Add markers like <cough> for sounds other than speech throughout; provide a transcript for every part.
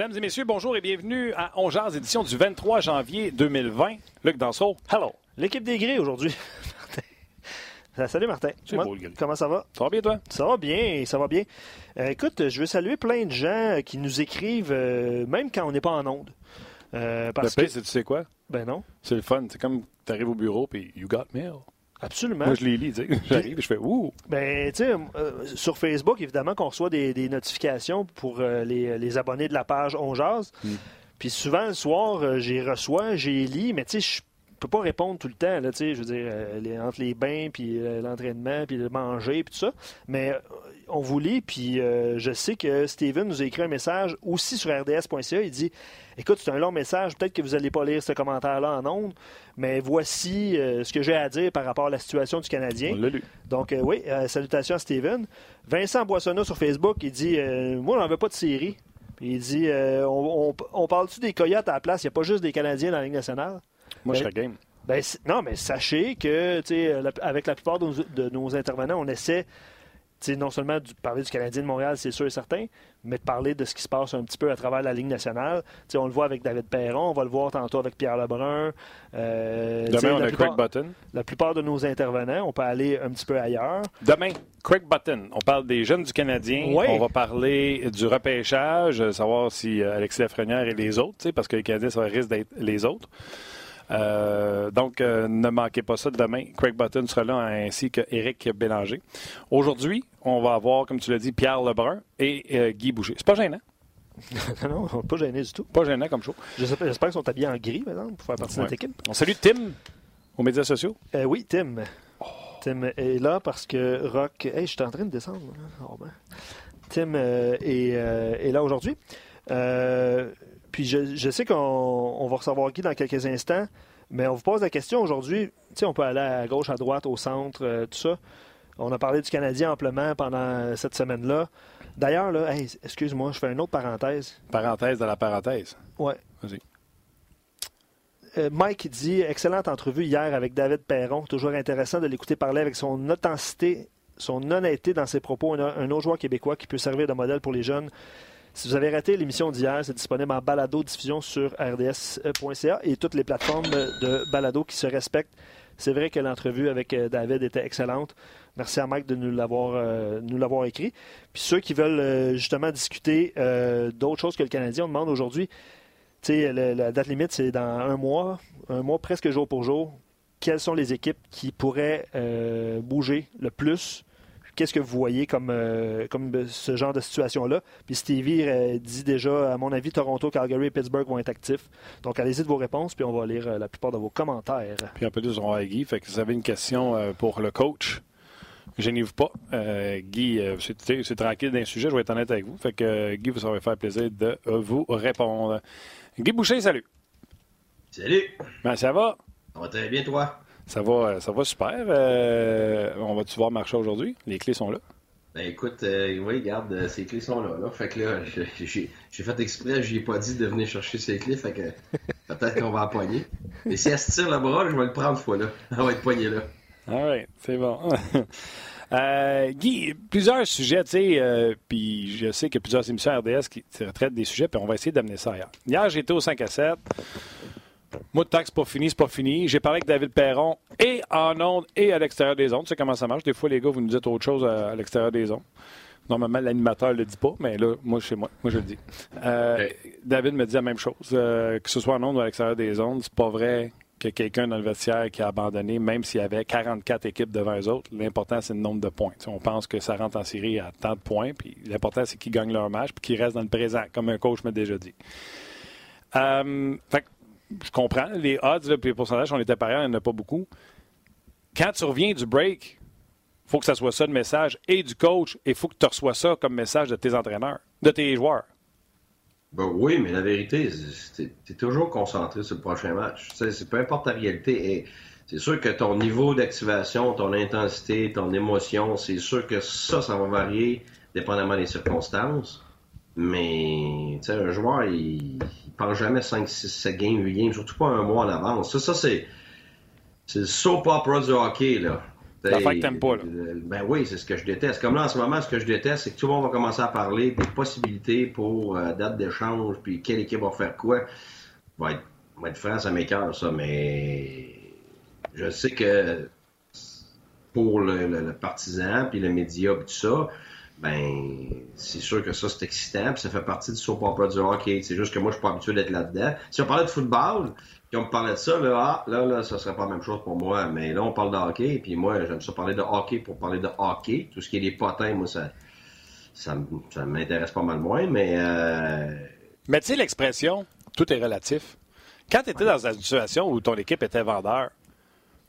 Mesdames et messieurs, bonjour et bienvenue à Ongears, édition du 23 janvier 2020. Luc Danseau, hello. L'équipe des gris aujourd'hui. <laughs> Salut Martin. C'est beau, le. Comment ça va? Ça va bien, toi? Ça va bien, ça va bien. Euh, écoute, je veux saluer plein de gens qui nous écrivent, euh, même quand on n'est pas en onde. Euh, parce le que... c'est tu sais quoi? Ben non, C'est le fun. C'est comme tu arrives au bureau puis you got mail. Absolument. Moi, je les lis. <laughs> J'arrive et je fais ouh. Ben, tu sais, euh, sur Facebook, évidemment qu'on reçoit des, des notifications pour euh, les, les abonnés de la page On Jase. Mm. Puis souvent, le soir, euh, j'y reçois, j'y lis, mais tu sais, je peux pas répondre tout le temps, là, tu sais, je veux dire, euh, les- entre les bains, puis l'entraînement, puis le manger, puis tout ça. Mais euh, on vous lit, puis euh, je sais que Steven nous a écrit un message aussi sur rds.ca. Il dit Écoute, c'est un long message, peut-être que vous n'allez pas lire ce commentaire-là en ondes, mais voici euh, ce que j'ai à dire par rapport à la situation du Canadien. On l'a lu. Donc, euh, oui, salutations à Steven. Vincent Boissonneau sur Facebook, il dit Moi, j'en veux pas de série. Puis il dit On, on- on parle-tu des Coyotes à la place? Il n'y a pas juste des Canadiens dans la Ligue nationale? Moi, je Ben- serais game. Ben, non, mais sachez que, tu sais, la- avec la plupart de nos, de nos intervenants, on essaie, non seulement de parler du Canadien de Montréal, c'est sûr et certain, mais de parler de ce qui se passe un petit peu à travers la Ligue nationale. On le voit avec David Perron, on va le voir tantôt avec Pierre Lebrun. Euh, Demain, on la a plupart- Craig Button. La plupart de nos intervenants, on peut aller un petit peu ailleurs. Demain, Craig Button. On parle des jeunes du Canadien. Oui. On va parler du repêchage, euh, savoir si euh, Alexis Lafrenière et les autres, parce que les Canadiens, ça risque d'être les autres. Euh, donc, euh, ne manquez pas ça demain. Craig Button sera là, ainsi que Éric Bélanger. Aujourd'hui, on va avoir, comme tu l'as dit, Pierre Lebrun et euh, Guy Boucher. C'est pas gênant. <laughs> non, on n'est pas gêné du tout. Pas gênant comme show. J'espère qu'ils sont habillés en gris, par exemple, pour faire partie de notre équipe. On salue Tim aux médias sociaux. Oui, Tim. Tim est là parce que Rock. Hey, je suis en train de descendre. hein. Oh, ben. Tim euh, est, euh, est là aujourd'hui. Euh, puis je, je sais qu'on on va recevoir Guy dans quelques instants, mais on vous pose la question aujourd'hui. Tu sais, on peut aller à gauche, à droite, au centre, euh, tout ça. On a parlé du Canadien amplement pendant cette semaine-là. D'ailleurs, là, hey, excuse-moi, je fais une autre parenthèse. Parenthèse de la parenthèse. Ouais. Vas-y. Euh, Mike dit excellente entrevue hier avec David Perron. Toujours intéressant de l'écouter parler avec son authenticité, son honnêteté dans ses propos. Un, un autre joueur québécois qui peut servir de modèle pour les jeunes. Si vous avez raté l'émission d'hier, c'est disponible en balado diffusion sur rds.ca et toutes les plateformes de balado qui se respectent. C'est vrai que l'entrevue avec euh, David était excellente. Merci à Mike de nous l'avoir euh, nous l'avoir écrit. Puis ceux qui veulent euh, justement discuter d'autres choses que le Canadien, on demande aujourd'hui le- la date limite, c'est dans un mois, un mois presque jour pour jour. Quelles sont les équipes qui pourraient bouger le plus? Qu'est-ce que vous voyez comme, euh, comme ce genre de situation-là? Puis Stevie euh, dit déjà, à mon avis, Toronto, Calgary et Pittsburgh vont être actifs. Donc allez-y de vos réponses, puis on va lire euh, la plupart de vos commentaires. Puis un peu plus, on va à Guy. Fait que si vous avez une question euh, pour le coach, gênez-vous pas. Euh, Guy, euh, c'est c'est tranquille d'un sujet, je vais être honnête avec vous. Fait que euh, Guy, vous aurez faire plaisir de euh, vous répondre. Guy Boucher, salut. Salut! Ben, ça va? Ça va très bien, toi? Ça va, euh, ça va super. Euh, on va-tu voir marcher aujourd'hui? Les clés sont là. Ben écoute, euh, oui, regarde, euh, ces clés sont là. là. Fait que là, <laughs> j'ai j'ai fait exprès, je ai pas dit de venir chercher ces clés, fait que <laughs> peut-être qu'on va empoigner. Mais si elle se tire le bras, je vais le prendre fois là. <laughs> Elle va être poignée là. All right, c'est bon. Euh, Guy, plusieurs sujets, tu sais, euh, puis je sais qu'il y a plusieurs émissions RDS qui traitent des sujets, puis on va essayer d'amener ça ailleurs. Hier, j'étais au 5 à 7. Moi, tant que c'est pas fini, c'est pas fini. J'ai parlé avec David Perron et en ondes et à l'extérieur des ondes. Tu sais comment ça marche? Des fois, les gars, vous nous dites autre chose à, à l'extérieur des ondes. Normalement, l'animateur ne le dit pas, mais là, moi, chez moi, moi, je le dis. Euh. David me dit la même chose. Euh, que ce soit en ondes ou à l'extérieur des ondes, c'est pas vrai que quelqu'un dans le vestiaire qui a abandonné, même s'il y avait 44 équipes devant eux autres, l'important, c'est le nombre de points. On pense que ça rentre en série à tant de points, puis l'important, c'est qu'ils gagnent leur match, puis qu'ils restent dans le présent, comme un coach m'a déjà dit. Euh, fait je comprends. Les odds, là, puis les pourcentages, on était pareil, il n'y en a pas beaucoup. Quand tu reviens du break, faut que ça soit ça le message et du coach, et il faut que tu reçois ça comme message de tes entraîneurs, de tes joueurs. Ben oui, mais la vérité, c'est t'es toujours concentré sur le prochain match. Tu c'est peu importe ta réalité. C'est sûr que ton niveau d'activation, ton intensité, ton émotion, c'est sûr que ça, ça va varier dépendamment des circonstances. Mais tu sais, un joueur, il, il pense jamais 5, 6, 7 games, 8 games, surtout pas un mois en avance. Ça, ça c'est. C'est le soap opera du hockey, là. L'affaire que t'aimes pas, là. Ben oui, c'est ce que je déteste. Comme là, en ce moment, ce que je déteste, c'est que tout le monde va commencer à parler des possibilités pour euh, date d'échange, puis quelle équipe va faire quoi. Va être, va être franc, ça m'écœure, ça, mais je sais que pour le, partisan, puis le média, puis tout ça, ben c'est sûr que ça, c'est excitant, puis ça fait partie du soap opera du hockey. C'est juste que moi, je suis pas habitué d'être là-dedans. Si on parlait de football, puis on me parlait de ça, là, ah, là, là, ça serait pas la même chose pour moi. Mais là, on parle de hockey, puis moi, j'aime ça parler de hockey pour parler de hockey. Tout ce qui est des potins, moi, ça, ça, m'intéresse pas mal moins, mais... Euh... Mais tu sais, l'expression « tout est relatif », quand tu étais dans une situation où ton équipe était vendeur,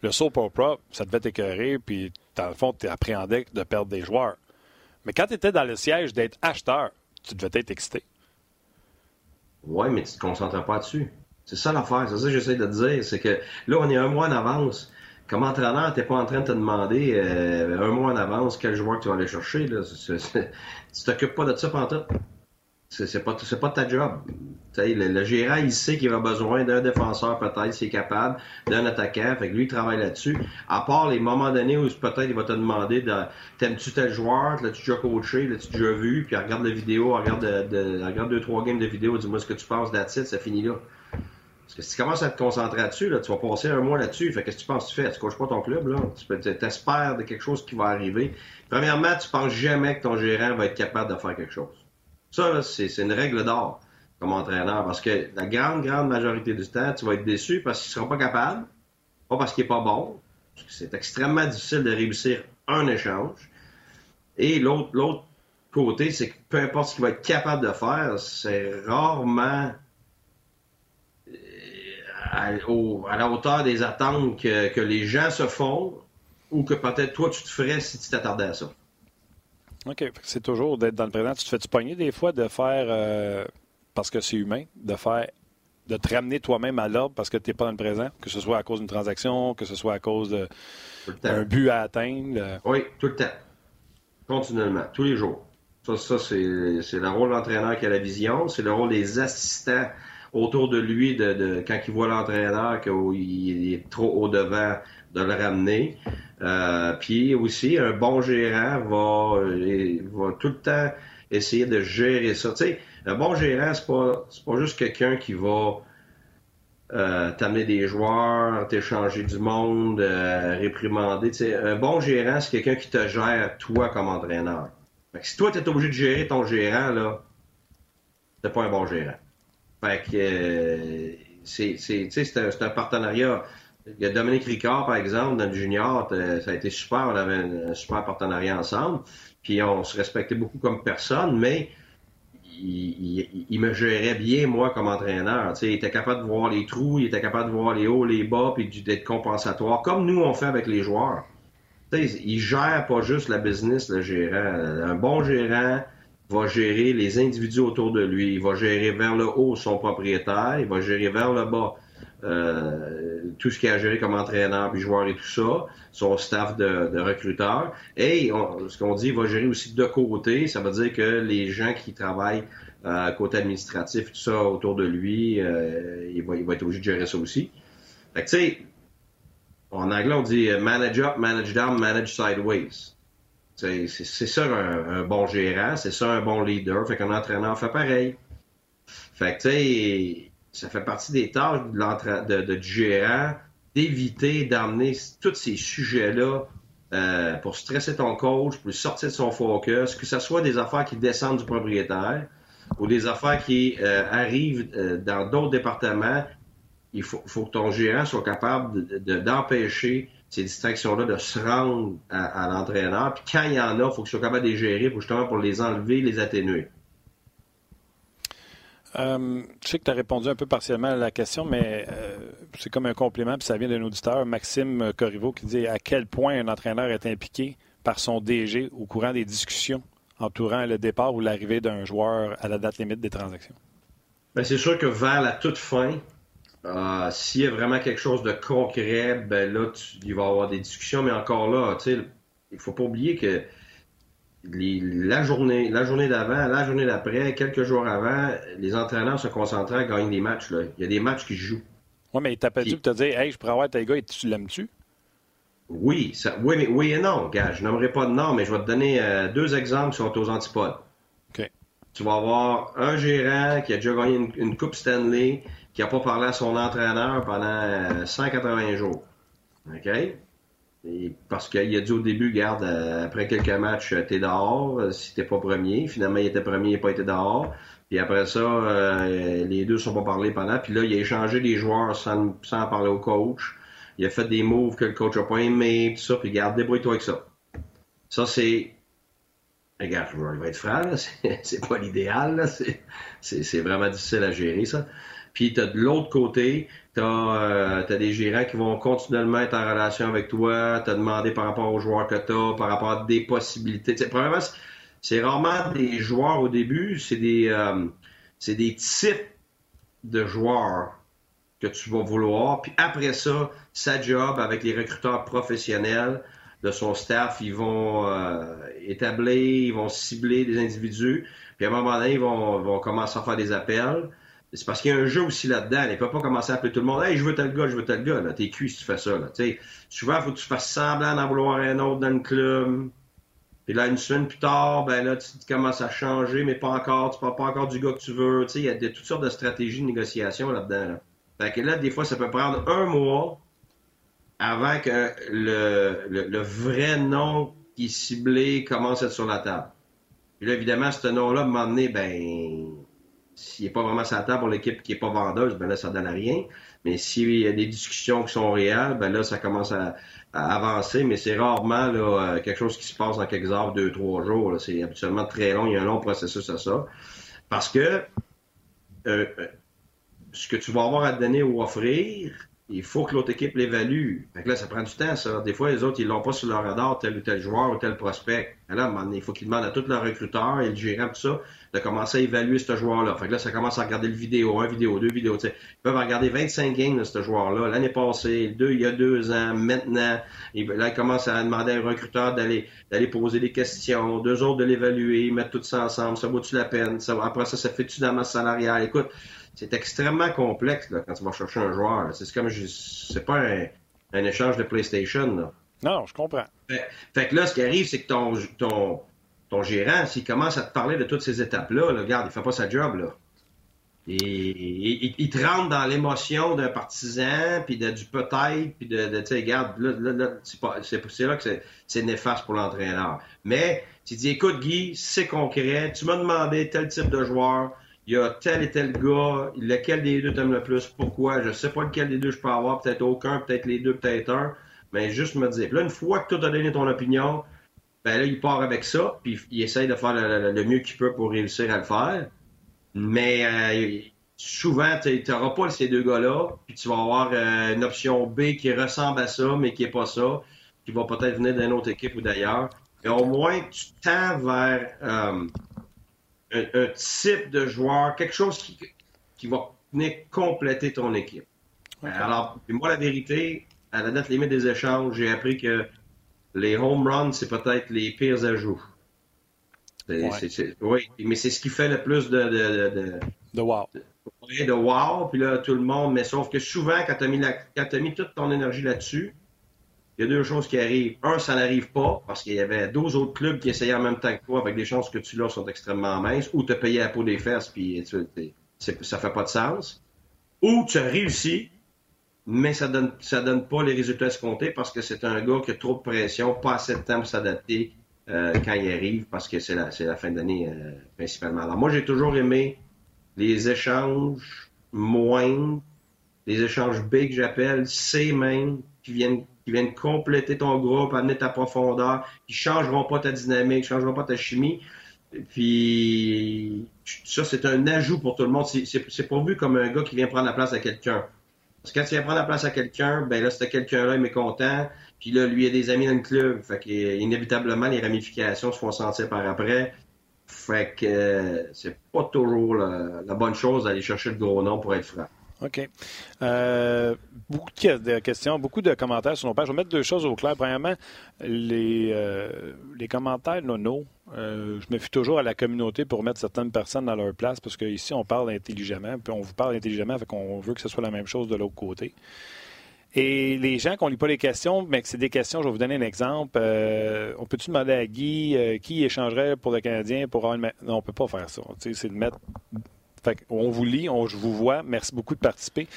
le soap opera, ça devait t'écœurer, puis dans le fond, tu appréhendais de perdre des joueurs. Mais quand tu étais dans le siège d'être acheteur, tu devais être excité. Oui, mais tu te concentrais pas dessus. C'est ça l'affaire, c'est ça que j'essaie de te dire. C'est que là, on est un mois en avance. Comme entraîneur, tu n'es pas en train de te demander euh, un mois en avance quel joueur tu vas aller chercher. Là. tu t'occupes pas de ça pendant tout. C'est pas, pas ta job. Le, le, gérant, il sait qu'il a besoin d'un défenseur, peut-être, s'il est capable, d'un attaquant. Fait que lui, il travaille là-dessus. À part les moments donnés où peut-être il va te demander de, t'aimes-tu tel joueur, l'as-tu déjà coaché, l'as-tu déjà vu, puis regarde la vidéo, regarde, de, regarde deux, trois games de vidéo, dis-moi ce que tu penses d'Atit, ça finit là. Parce que si tu commences à te concentrer là-dessus, là, tu vas passer un mois là-dessus. Fait qu'est-ce que tu penses que tu fais? Tu coaches pas ton club, là. Tu espères de quelque chose qui va arriver. Premièrement, tu penses jamais que ton gérant va être capable de faire quelque chose. Ça, c'est une règle d'or comme entraîneur parce que la grande, grande majorité du temps, tu vas être déçu parce qu'il ne sera pas capable, pas parce qu'il n'est pas bon, parce que c'est extrêmement difficile de réussir un échange. Et l'autre côté, c'est que peu importe ce qu'il va être capable de faire, c'est rarement euh, à, la hauteur des attentes que, que les gens se font ou que peut-être toi tu te ferais si tu t'attardais à ça. OK. C'est toujours d'être dans le présent. Tu te fais-tu pogner des fois de faire, euh, parce que c'est humain, de faire de te ramener toi-même à l'ordre parce que tu n'es pas dans le présent, que ce soit à cause d'une transaction, que ce soit à cause d'un but à atteindre? Oui, tout le temps. Continuellement, tous les jours. Ça, ça c'est le rôle de l'entraîneur qui a la vision, c'est le rôle des assistants autour de lui de, quand il voit l'entraîneur qu'il est trop au devant de le ramener. Euh, puis aussi, un bon gérant va, euh, va tout le temps essayer de gérer ça. Un bon gérant, c'est pas, pas juste quelqu'un qui va euh, t'amener des joueurs, t'échanger du monde, réprimander. Un bon gérant, c'est quelqu'un qui te gère toi comme entraîneur. Fait que si toi, tu es obligé de gérer ton gérant, là, t'es pas un bon gérant. Fait que c'est, un partenariat. Il y a Dominique Ricard, par exemple, dans le junior, ça a été super, on avait un, super partenariat ensemble, puis on se respectait beaucoup comme personne, mais il, me gérait bien, moi, comme entraîneur. il était capable de voir les trous, il était capable de voir les hauts, les bas, puis d'être compensatoire, comme nous, on fait avec les joueurs. il gère pas juste la business, le gérant. Un bon gérant va gérer les individus autour de lui. Il va gérer vers le haut son propriétaire, il va gérer vers le bas euh, tout ce qui a géré comme entraîneur, puis joueur et tout ça, son staff de, recruteurs. Et ce qu'on dit, il va gérer aussi de côté. Ça veut dire que les gens qui travaillent euh, côté administratif, tout ça autour de lui, euh, il, va, il va être obligé de gérer ça aussi. Fait que tu sais, en anglais, on dit manage up, manage down, manage sideways. C'est ça un, bon gérant, c'est ça un bon leader. Fait qu'un entraîneur fait pareil. Fait que tu sais, ça fait partie des tâches de, de, du gérant d'éviter d'amener tous ces sujets-là euh, pour stresser ton coach, pour sortir de son focus, que ce soit des affaires qui descendent du propriétaire ou des affaires qui euh, arrivent euh, dans d'autres départements. Il faut, faut, que ton gérant soit capable d'empêcher ces distractions-là de se rendre à, l'entraîneur. Puis quand il y en a, il faut qu'il soit capable de les gérer pour justement pour les enlever, les atténuer. Euh, je sais que tu as répondu un peu partiellement à la question, mais euh, c'est comme un complément, puis ça vient d'un auditeur, Maxime Corriveau, qui dit à quel point un entraîneur est impliqué par son DG au courant des discussions entourant le départ ou l'arrivée d'un joueur à la date limite des transactions. Bien, c'est sûr que vers la toute fin, euh, s'il y a vraiment quelque chose de concret, ben là, il va y avoir des discussions, mais encore là, il ne faut pas oublier que la journée, la journée d'avant, la journée d'après, quelques jours avant, les entraîneurs se concentraient à gagner des matchs. Là. Il y a des matchs qui jouent. Oui, mais t'as pas dû te dire Hey, je pourrais avoir tes gars et tu l'aimes-tu? Oui, ça, oui, mais, oui et non, gars. Je n'aimerais pas de nom, mais je vais te donner euh, deux exemples qui sont aux antipodes. OK. Tu vas avoir un gérant qui a déjà gagné une, Coupe Stanley, qui n'a pas parlé à son entraîneur pendant 180 euh, jours. OK? Parce qu'il a dit au début, garde, euh, après quelques matchs, t'es dehors si t'es pas premier. Finalement, il était premier, il n'a pas été dehors. Puis après ça, les deux ne sont pas parlé pendant. Puis là, il a échangé des joueurs sans, parler au coach il a fait des moves que le coach n'a pas aimé, tout ça, puis regarde, débrouille-toi avec ça. Ça, c'est. Regarde, je vais être franc, <laughs> c'est pas l'idéal, c'est vraiment difficile à gérer, ça. Puis tu as de l'autre côté, tu as, euh, des gérants qui vont continuellement être en relation avec toi, te demander par rapport aux joueurs que tu as, par rapport à des possibilités. premièrement, c'est rarement des joueurs au début, c'est des, euh, des types de joueurs que tu vas vouloir. Puis après ça, sa job avec les recruteurs professionnels de son staff, ils vont euh, établir, ils vont cibler des individus. Puis à un moment donné, ils vont, commencer à faire des appels. C'est parce qu'il y a un jeu aussi là-dedans. Ils ne peuvent pas commencer à appeler tout le monde. Hey, je veux tel gars, je veux tel gars. T'es cuit si tu fais ça. Là. souvent, il faut que tu fasses semblant d'en vouloir un autre dans le club. Puis là, une semaine plus tard, ben là, tu, commences à changer, mais pas encore. Tu parles pas encore du gars que tu veux. Il y a toutes sortes de stratégies de négociation là-dedans. Là. Fait que là, des fois, ça peut prendre un mois avant que le, vrai nom qui est ciblé commence à être sur la table. Puis là, évidemment, ce nom-là, à un moment donné, ben, s'il n'est pas vraiment la table pour l'équipe qui n'est pas vendeuse, ben là, ça donne à rien. Mais s'il y a des discussions qui sont réelles, ben là, ça commence à, avancer, mais c'est rarement là, euh, quelque chose qui se passe en quelques heures, deux, trois jours. C'est habituellement très long, il y a un long processus à ça. Parce que euh, euh, ce que tu vas avoir à donner ou offrir, il faut que l'autre équipe l'évalue. Fait que là, ça prend du temps, ça. Des fois, les autres, ils l'ont pas sur leur radar, tel ou tel joueur ou tel prospect. là, il faut qu'ils demandent à tous leurs recruteurs et le gérant, tout ça, de commencer à évaluer ce joueur-là. Fait que là, ça commence à regarder le vidéo, un vidéo, deux vidéos. Ils peuvent regarder 25 games de ce joueur-là. L'année passée, deux, il y a deux ans, maintenant. Là, ils commencent à demander à un recruteur d'aller, d'aller poser des questions, deux autres de l'évaluer, mettre tout ça ensemble. Ça vaut-tu la peine? Après ça, ça fait-tu dans ma salariale? Écoute, c'est extrêmement complexe là, quand tu vas chercher un joueur. C'est comme c'est pas un, échange de PlayStation. Non, je comprends. Fait, que là, ce qui arrive, c'est que ton, ton, ton gérant, s'il commence à te parler de toutes ces étapes-là, regarde, il fait pas sa job. Là. Et, il te rentre dans l'émotion d'un partisan, puis de, du peut-être, puis de, tu sais, regarde, là, là, c'est là que c'est néfaste pour l'entraîneur. Mais tu dis, écoute, Guy, c'est concret, tu m'as demandé tel type de joueur, il y a tel et tel gars, lequel des deux t'aime le plus, pourquoi, je sais pas lequel des deux je peux avoir, peut-être aucun, peut-être les deux, peut-être un, mais juste me dire. là, une fois que tu as donné ton opinion, ben là, il part avec ça, puis il essaye de faire le, mieux qu'il peut pour réussir à le faire. Mais euh, souvent, tu n'auras pas ces deux gars-là, puis tu vas avoir euh, une option B qui ressemble à ça, mais qui n'est pas ça, qui va peut-être venir d'une autre équipe ou d'ailleurs. Et au moins, tu tends vers euh, un, type de joueur, quelque chose qui, qui va venir compléter ton équipe. Alors, moi, la vérité, à la date limite des échanges, j'ai appris que les home runs, c'est peut-être les pires ajouts. oui, mais c'est ce qui fait le plus de. De, de, de wow. De, wow, puis là, tout le monde, mais sauf que souvent, quand tu as, as, mis toute ton énergie là-dessus, il y a deux choses qui arrivent. Un, ça n'arrive pas parce qu'il y avait 12 autres clubs qui essayaient en même temps que toi avec des chances que tu l'as sont extrêmement minces ou tu as payé la peau des fesses puis ça fait pas de sens. Ou tu as réussi, mais ça donne, ça donne pas les résultats escomptés parce que c'est un gars qui a trop de pression, pas assez de temps pour s'adapter euh, quand il arrive parce que c'est la, la fin d'année euh, principalement. Alors moi, j'ai toujours aimé les échanges moindres, les échanges B que j'appelle C même, qui viennent viennent compléter ton groupe, amener ta profondeur, qui changeront pas ta dynamique, changeront pas ta chimie. Puis ça, c'est un ajout pour tout le monde. C'est pas vu comme un gars qui vient prendre la place à quelqu'un. Parce que quand tu viens prendre la place à quelqu'un, ben là, c'était quelqu'un-là est mécontent, puis là, lui, il a des amis dans le club. Fait qu'inévitablement, les ramifications se font sentir par après. Fait que euh, c'est pas toujours la, la bonne chose d'aller chercher le gros nom pour être franc. OK. Euh, beaucoup de questions, beaucoup de commentaires sur nos pages. Je vais mettre deux choses au clair. Premièrement, les, euh, les commentaires nono, euh, je me fie toujours à la communauté pour mettre certaines personnes dans leur place parce qu'ici, on parle intelligemment, puis on vous parle intelligemment, fait qu'on veut que ce soit la même chose de l'autre côté. Et les gens qui ne lit pas les questions, mais que c'est des questions, je vais vous donner un exemple. Euh, on peut-tu demander à Guy qui échangerait pour le Canadien pour avoir une... Non, on peut pas faire ça. C'est de mettre. On vous lit, on, je vous vois. Merci beaucoup de participer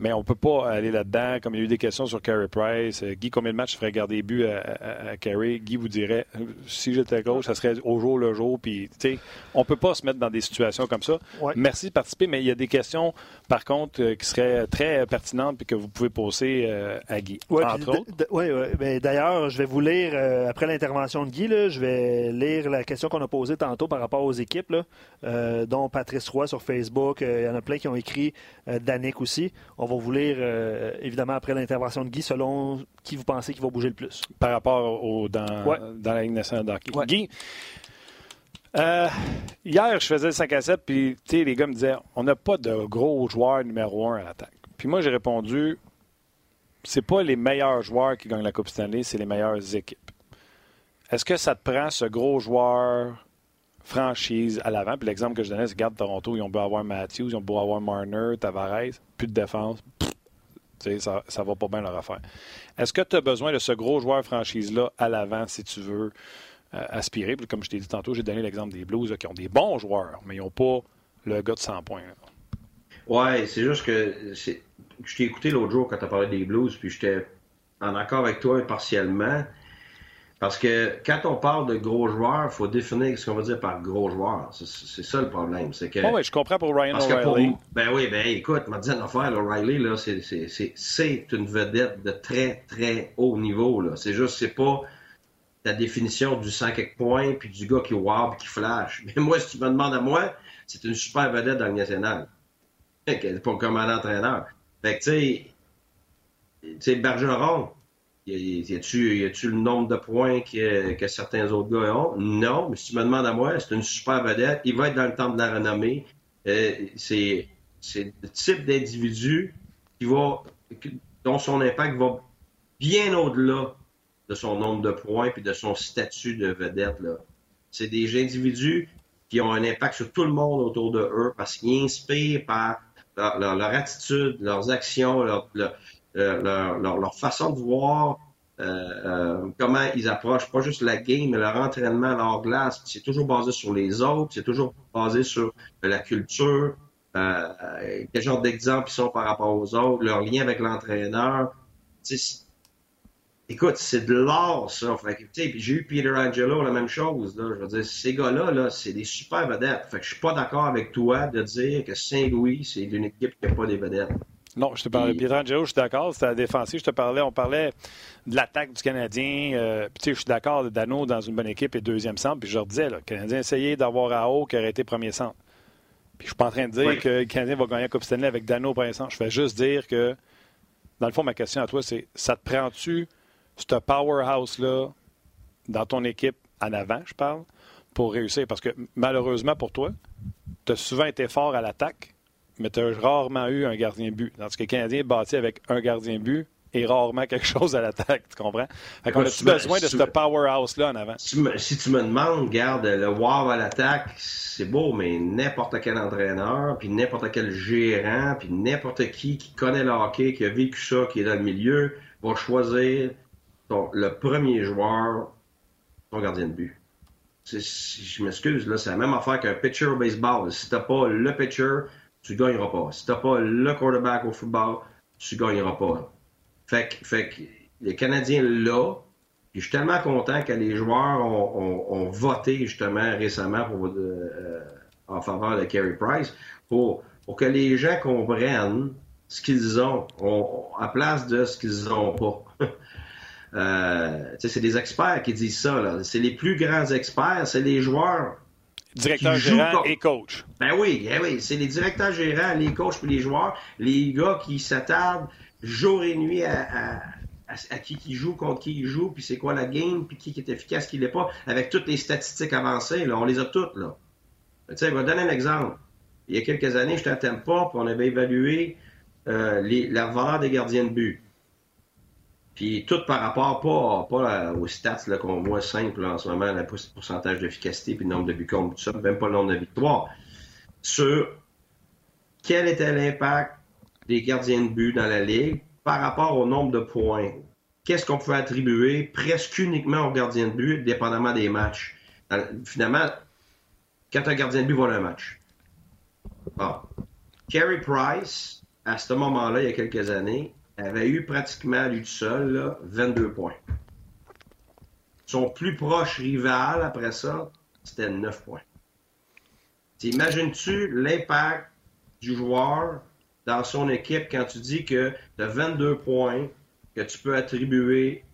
mais on ne peut pas aller là-dedans. Comme il y a eu des questions sur Carey Price, euh, Guy, combien de matchs ferait garder des buts à, Carey? Guy vous dirait, si j'étais coach, ça serait au jour le jour. Puis, on ne peut pas se mettre dans des situations comme ça. Merci de participer, mais il y a des questions, par contre, euh, qui seraient très pertinentes et que vous pouvez poser euh, à Guy, Oui, ouais, D'ailleurs, je vais vous lire, après l'intervention de Guy, je vais lire la question qu'on a posée tantôt par rapport aux équipes, dont Patrice Roy sur Facebook. Il y en a plein qui ont écrit, Danick aussi va vous lire, euh, évidemment, après l'intervention de Guy, selon qui vous pensez qui va bouger le plus. Par rapport au, dans, dans la Ligue nationale d'hockey. Guy, euh, hier, je faisais le 5 à 7, puis les gars me disaient on n'a pas de gros joueurs numéro 1 à l'attaque. Puis moi, j'ai répondu c'est pas les meilleurs joueurs qui gagnent la Coupe Stanley, c'est les meilleures équipes. Est-ce que ça te prend ce gros joueur franchise à l'avant. Puis l'exemple que je donnais, c'est garde Toronto, ils ont beau avoir Matthews, ils ont beau avoir Marner, Tavares, plus de défense. ça, ça va pas bien leur affaire. Est-ce que tu as besoin de ce gros joueur franchise-là à l'avant si tu veux euh, aspirer? comme je t'ai dit tantôt, j'ai donné l'exemple des Blues qui ont des bons joueurs, mais ils n'ont pas le gars de 100 points. Ouais, c'est juste que je t'ai écouté l'autre jour quand tu as parlé des Blues, puis j'étais en accord avec toi partiellement. Parce que quand on parle de gros joueurs, il faut définir ce qu'on veut dire par gros joueurs. C'est ça le problème. C'est que, oh oui, je comprends pour Ryan O'Reilly. Ben oui, ben écoute, m'a dit une affaire, O'Reilly, c'est une vedette de très, très haut niveau. C'est juste, c'est pas la définition du 100 quelques points puis du gars qui wow qui flash. <laughs> Mais moi, si tu me demandes à moi, c'est une super vedette dans le national. <laughs> Pas comme un entraîneur. Fait que, tu sais, Bergeron, y a-tu le nombre de points que, certains autres gars ont? Non, mais si tu me demandes à moi, c'est une super vedette. Il va être dans le temps de la renommée. Euh, c'est le type d'individu qui va, dont son impact va bien au-delà de son nombre de points et de son statut de vedette. C'est des individus qui ont un impact sur tout le monde autour de eux parce qu'ils inspirent par leur, attitude, leurs actions, leur, euh, leur, façon de voir euh, euh, comment ils approchent pas juste la game, mais leur entraînement, leur glace. C'est toujours basé sur les autres, c'est toujours basé sur la culture, quel genre d'exemple ils sont par rapport aux autres, leur lien avec l'entraîneur. Écoute, c'est de l'art, ça. j'ai eu Peter Angelo, la même chose. Je veux dire, ces gars-là, -là, c'est des super vedettes. Fait que je suis pas d'accord avec toi de dire que Saint-Louis, c'est une équipe qui n'a pas des vedettes. Non, je te parlais. Pietrangelo, je suis d'accord. C'était la défensive. Je te parlais. On parlait de l'attaque du Canadien. Euh, tu sais, je suis d'accord. Dano dans une bonne équipe et deuxième centre. Puis je leur disais, le Canadien essayait d'avoir AO qui aurait été premier centre. Puis je suis pas en train de dire que le Canadien va gagner la Coupe Stanley avec Dano au premier centre. Je fais juste dire que, dans le fond, ma question à toi, c'est ça te prend-tu ce powerhouse-là dans ton équipe en avant, je parle, pour réussir? Parce que malheureusement pour toi, tu as souvent été fort à l'attaque mais tu as rarement eu un gardien but. Dans ce que le Canadien est bâti avec un gardien but et rarement quelque chose à l'attaque, tu comprends? Fait qu'on a-tu besoin de ce powerhouse-là en avant? Si, tu me demandes, garde, le wow à l'attaque, c'est beau, mais n'importe quel entraîneur, puis n'importe quel gérant, puis n'importe qui qui connaît le hockey, qui a vécu ça, qui est dans le milieu, va choisir le premier joueur, ton gardien de but. Je m'excuse, là, c'est la même affaire qu'un pitcher au baseball. Si t'as pas le pitcher, tu gagneras pas. Si tu n'as pas le quarterback au football, tu gagneras pas. Fait que, fait que les Canadiens là, je suis tellement content que les joueurs ont, voté justement récemment pour, euh, en faveur de Carey Price pour, pour que les gens comprennent ce qu'ils ont, à place de ce qu'ils n'ont pas. <laughs> euh, c'est des experts qui disent ça. C'est les plus grands experts, c'est les joueurs Directeur gérant et coach. Ben oui, ben oui. c'est les directeurs gérants, les coachs et les joueurs, les gars qui s'attardent jour et nuit à, qui qui joue, contre qui il joue, puis c'est quoi la game, puis qui, est efficace, qui l'est pas, avec toutes les statistiques avancées, là, on les a toutes, là. Tu sais, je vais donner un exemple. Il y a quelques années, je t'attends pas, puis on avait évalué euh, les, la valeur des gardiens de but. Puis tout par rapport pas, pas aux stats qu'on voit simple en ce moment, le pourcentage d'efficacité, puis le nombre de buts contre, tout ça, même pas le nombre de victoires, sur quel était l'impact des gardiens de but dans la Ligue par rapport au nombre de points? Qu'est-ce qu'on peut attribuer presque uniquement au gardien de but, dépendamment des matchs? Finalement, quand un gardien de but vole un match. Bon. Carey Price, à ce moment-là, il y a quelques années, avait eu pratiquement lui tout seul 22 points. Son plus proche rival après ça, c'était 9 points. Imagines-tu l'impact du joueur dans son équipe quand tu dis que tu as 22 points que tu peux attribuer,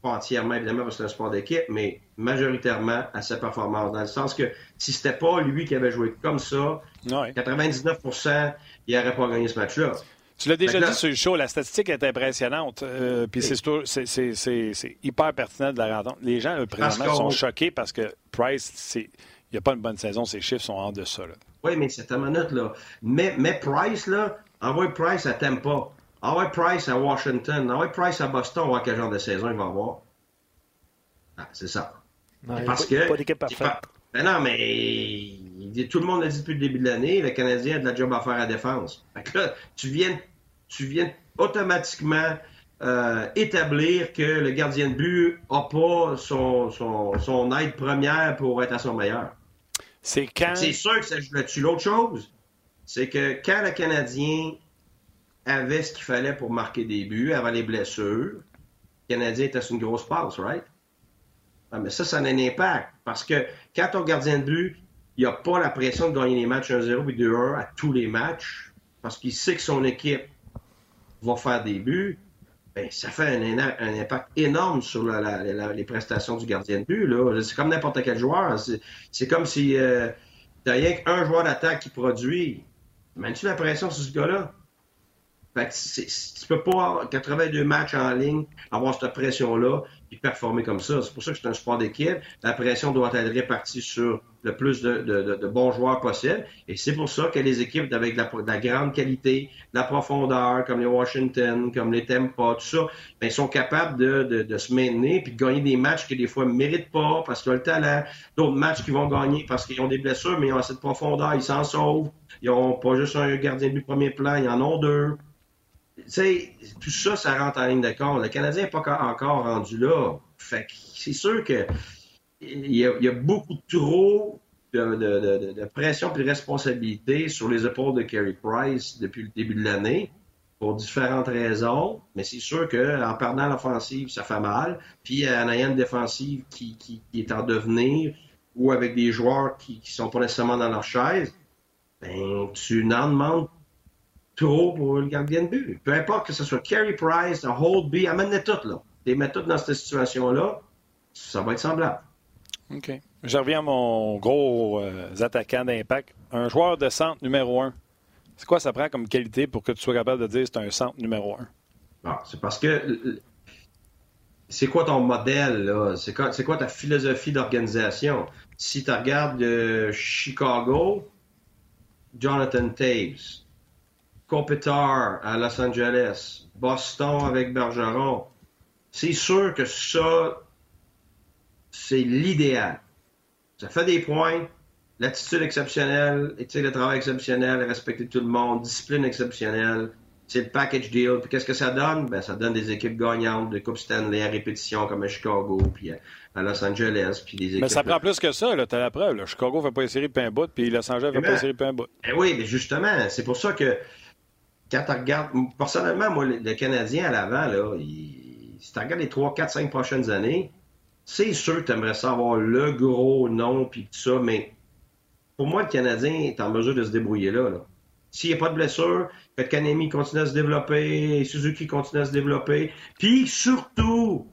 pas entièrement évidemment parce que c'est un sport d'équipe, mais majoritairement à sa performance. Dans le sens que si c'était pas lui qui avait joué comme ça, 99%, il n'aurait pas gagné ce match-là. Tu l'as déjà dit sur le show, la statistique est impressionnante. Euh, puis c'est hyper pertinent de la rencontre. Les gens, présentement, sont choqués parce que Price, il n'y a pas une bonne saison. Ses chiffres sont en deçà. Là. Oui, mais c'est ta minute, là. Mais, mais Price, là, envoie Price à Tampa. Envoie Price à Washington. Envoie Price à Boston. On voit quel genre de saison il va avoir. Ah, c'est ça. parce que. Pas d'équipe parfaite. Ben non, mais tout le monde l'a dit depuis le début de l'année, le Canadien a de la job à faire à la défense. Fait que là, tu viens, tu viens automatiquement euh, établir que le gardien de but n'a pas son, son, son aide première pour être à son meilleur. C'est quand. C'est sûr que ça joue là-dessus. L'autre chose, c'est que quand le Canadien avait ce qu'il fallait pour marquer des buts avant les blessures, le Canadien était sur une grosse passe, right? Ah, mais ça, ça a un impact. Parce que quand ton gardien de but, il n'a pas la pression de gagner les matchs 1-0 et 2-1 à tous les matchs, parce qu'il sait que son équipe va faire des buts, ben, ça fait un, impact énorme sur les prestations du gardien de but. C'est comme n'importe quel joueur. C'est comme si euh, tu rien qu'un joueur d'attaque qui produit. Mets-tu la pression sur ce gars-là? Fait que tu peux pas, 82 matchs en ligne, avoir cette pression-là puis performer comme ça. C'est pour ça que c'est un sport d'équipe. La pression doit être répartie sur le plus de, bons joueurs possible. Et c'est pour ça que les équipes avec de la, grande qualité, de la profondeur, comme les Washington, comme les Tampa, tout ça, ben, sont capables de, se maintenir puis de gagner des matchs qui des fois ne méritent pas parce qu'ils ont le talent. D'autres matchs qui vont gagner parce qu'ils ont des blessures, mais ils ont cette profondeur, ils s'en sauvent. Ils n'ont pas juste un gardien du premier plan, ils en ont deux sais, tout ça, ça rentre en ligne de compte. Le Canadien n'est pas encore rendu là. Fait c'est sûr que il y, a, beaucoup trop de, pression et de responsabilité sur les épaules de Carey Price depuis le début de l'année pour différentes raisons. Mais c'est sûr qu'en perdant l'offensive, ça fait mal. Puis en ayant une défensive qui, est en devenir ou avec des joueurs qui ne sont pas nécessairement dans leur chaise, ben, tu n'en demandes trop pour le gardien de but. Peu importe que ce soit Carey Price, un Holtby, amène-les toutes, là. Les mettre toutes dans cette situation-là, ça va être semblable. OK. Je reviens à mon gros euh, attaquant d'impact. Un joueur de centre numéro un, c'est quoi ça prend comme qualité pour que tu sois capable de dire que c'est un centre numéro un? Ah, c'est parce que c'est quoi ton modèle, là? C'est quoi, quoi, ta philosophie d'organisation? Si tu regardes euh, Chicago, Jonathan Taves, Kopitar à Los Angeles, Boston avec Bergeron. C'est sûr que ça, c'est l'idéal. Ça fait des points, l'attitude exceptionnelle, le travail exceptionnel, respecter tout le monde, discipline exceptionnelle. C'est le package deal. Puis qu'est-ce que ça donne? Ben, ça donne des équipes gagnantes de Coupe Stanley à répétition comme à Chicago, puis à Los Angeles, puis des équipes... Mais ça prend plus que ça, là. T'as la preuve. Là. Chicago fait pas les séries de bout, puis Los Angeles fait pas les séries de bout. Eh oui, mais justement, c'est pour ça que quand tu regardes, personnellement, moi, le, Canadien à l'avant, là, si tu regardes les 3, 4, 5 prochaines années, c'est sûr que tu aimerais savoir le gros nom puis tout ça, mais pour moi, le Canadien est en mesure de se débrouiller là. S'il n'y a pas de blessure, que Kanemi continue à se développer, Suzuki continue à se développer, puis surtout,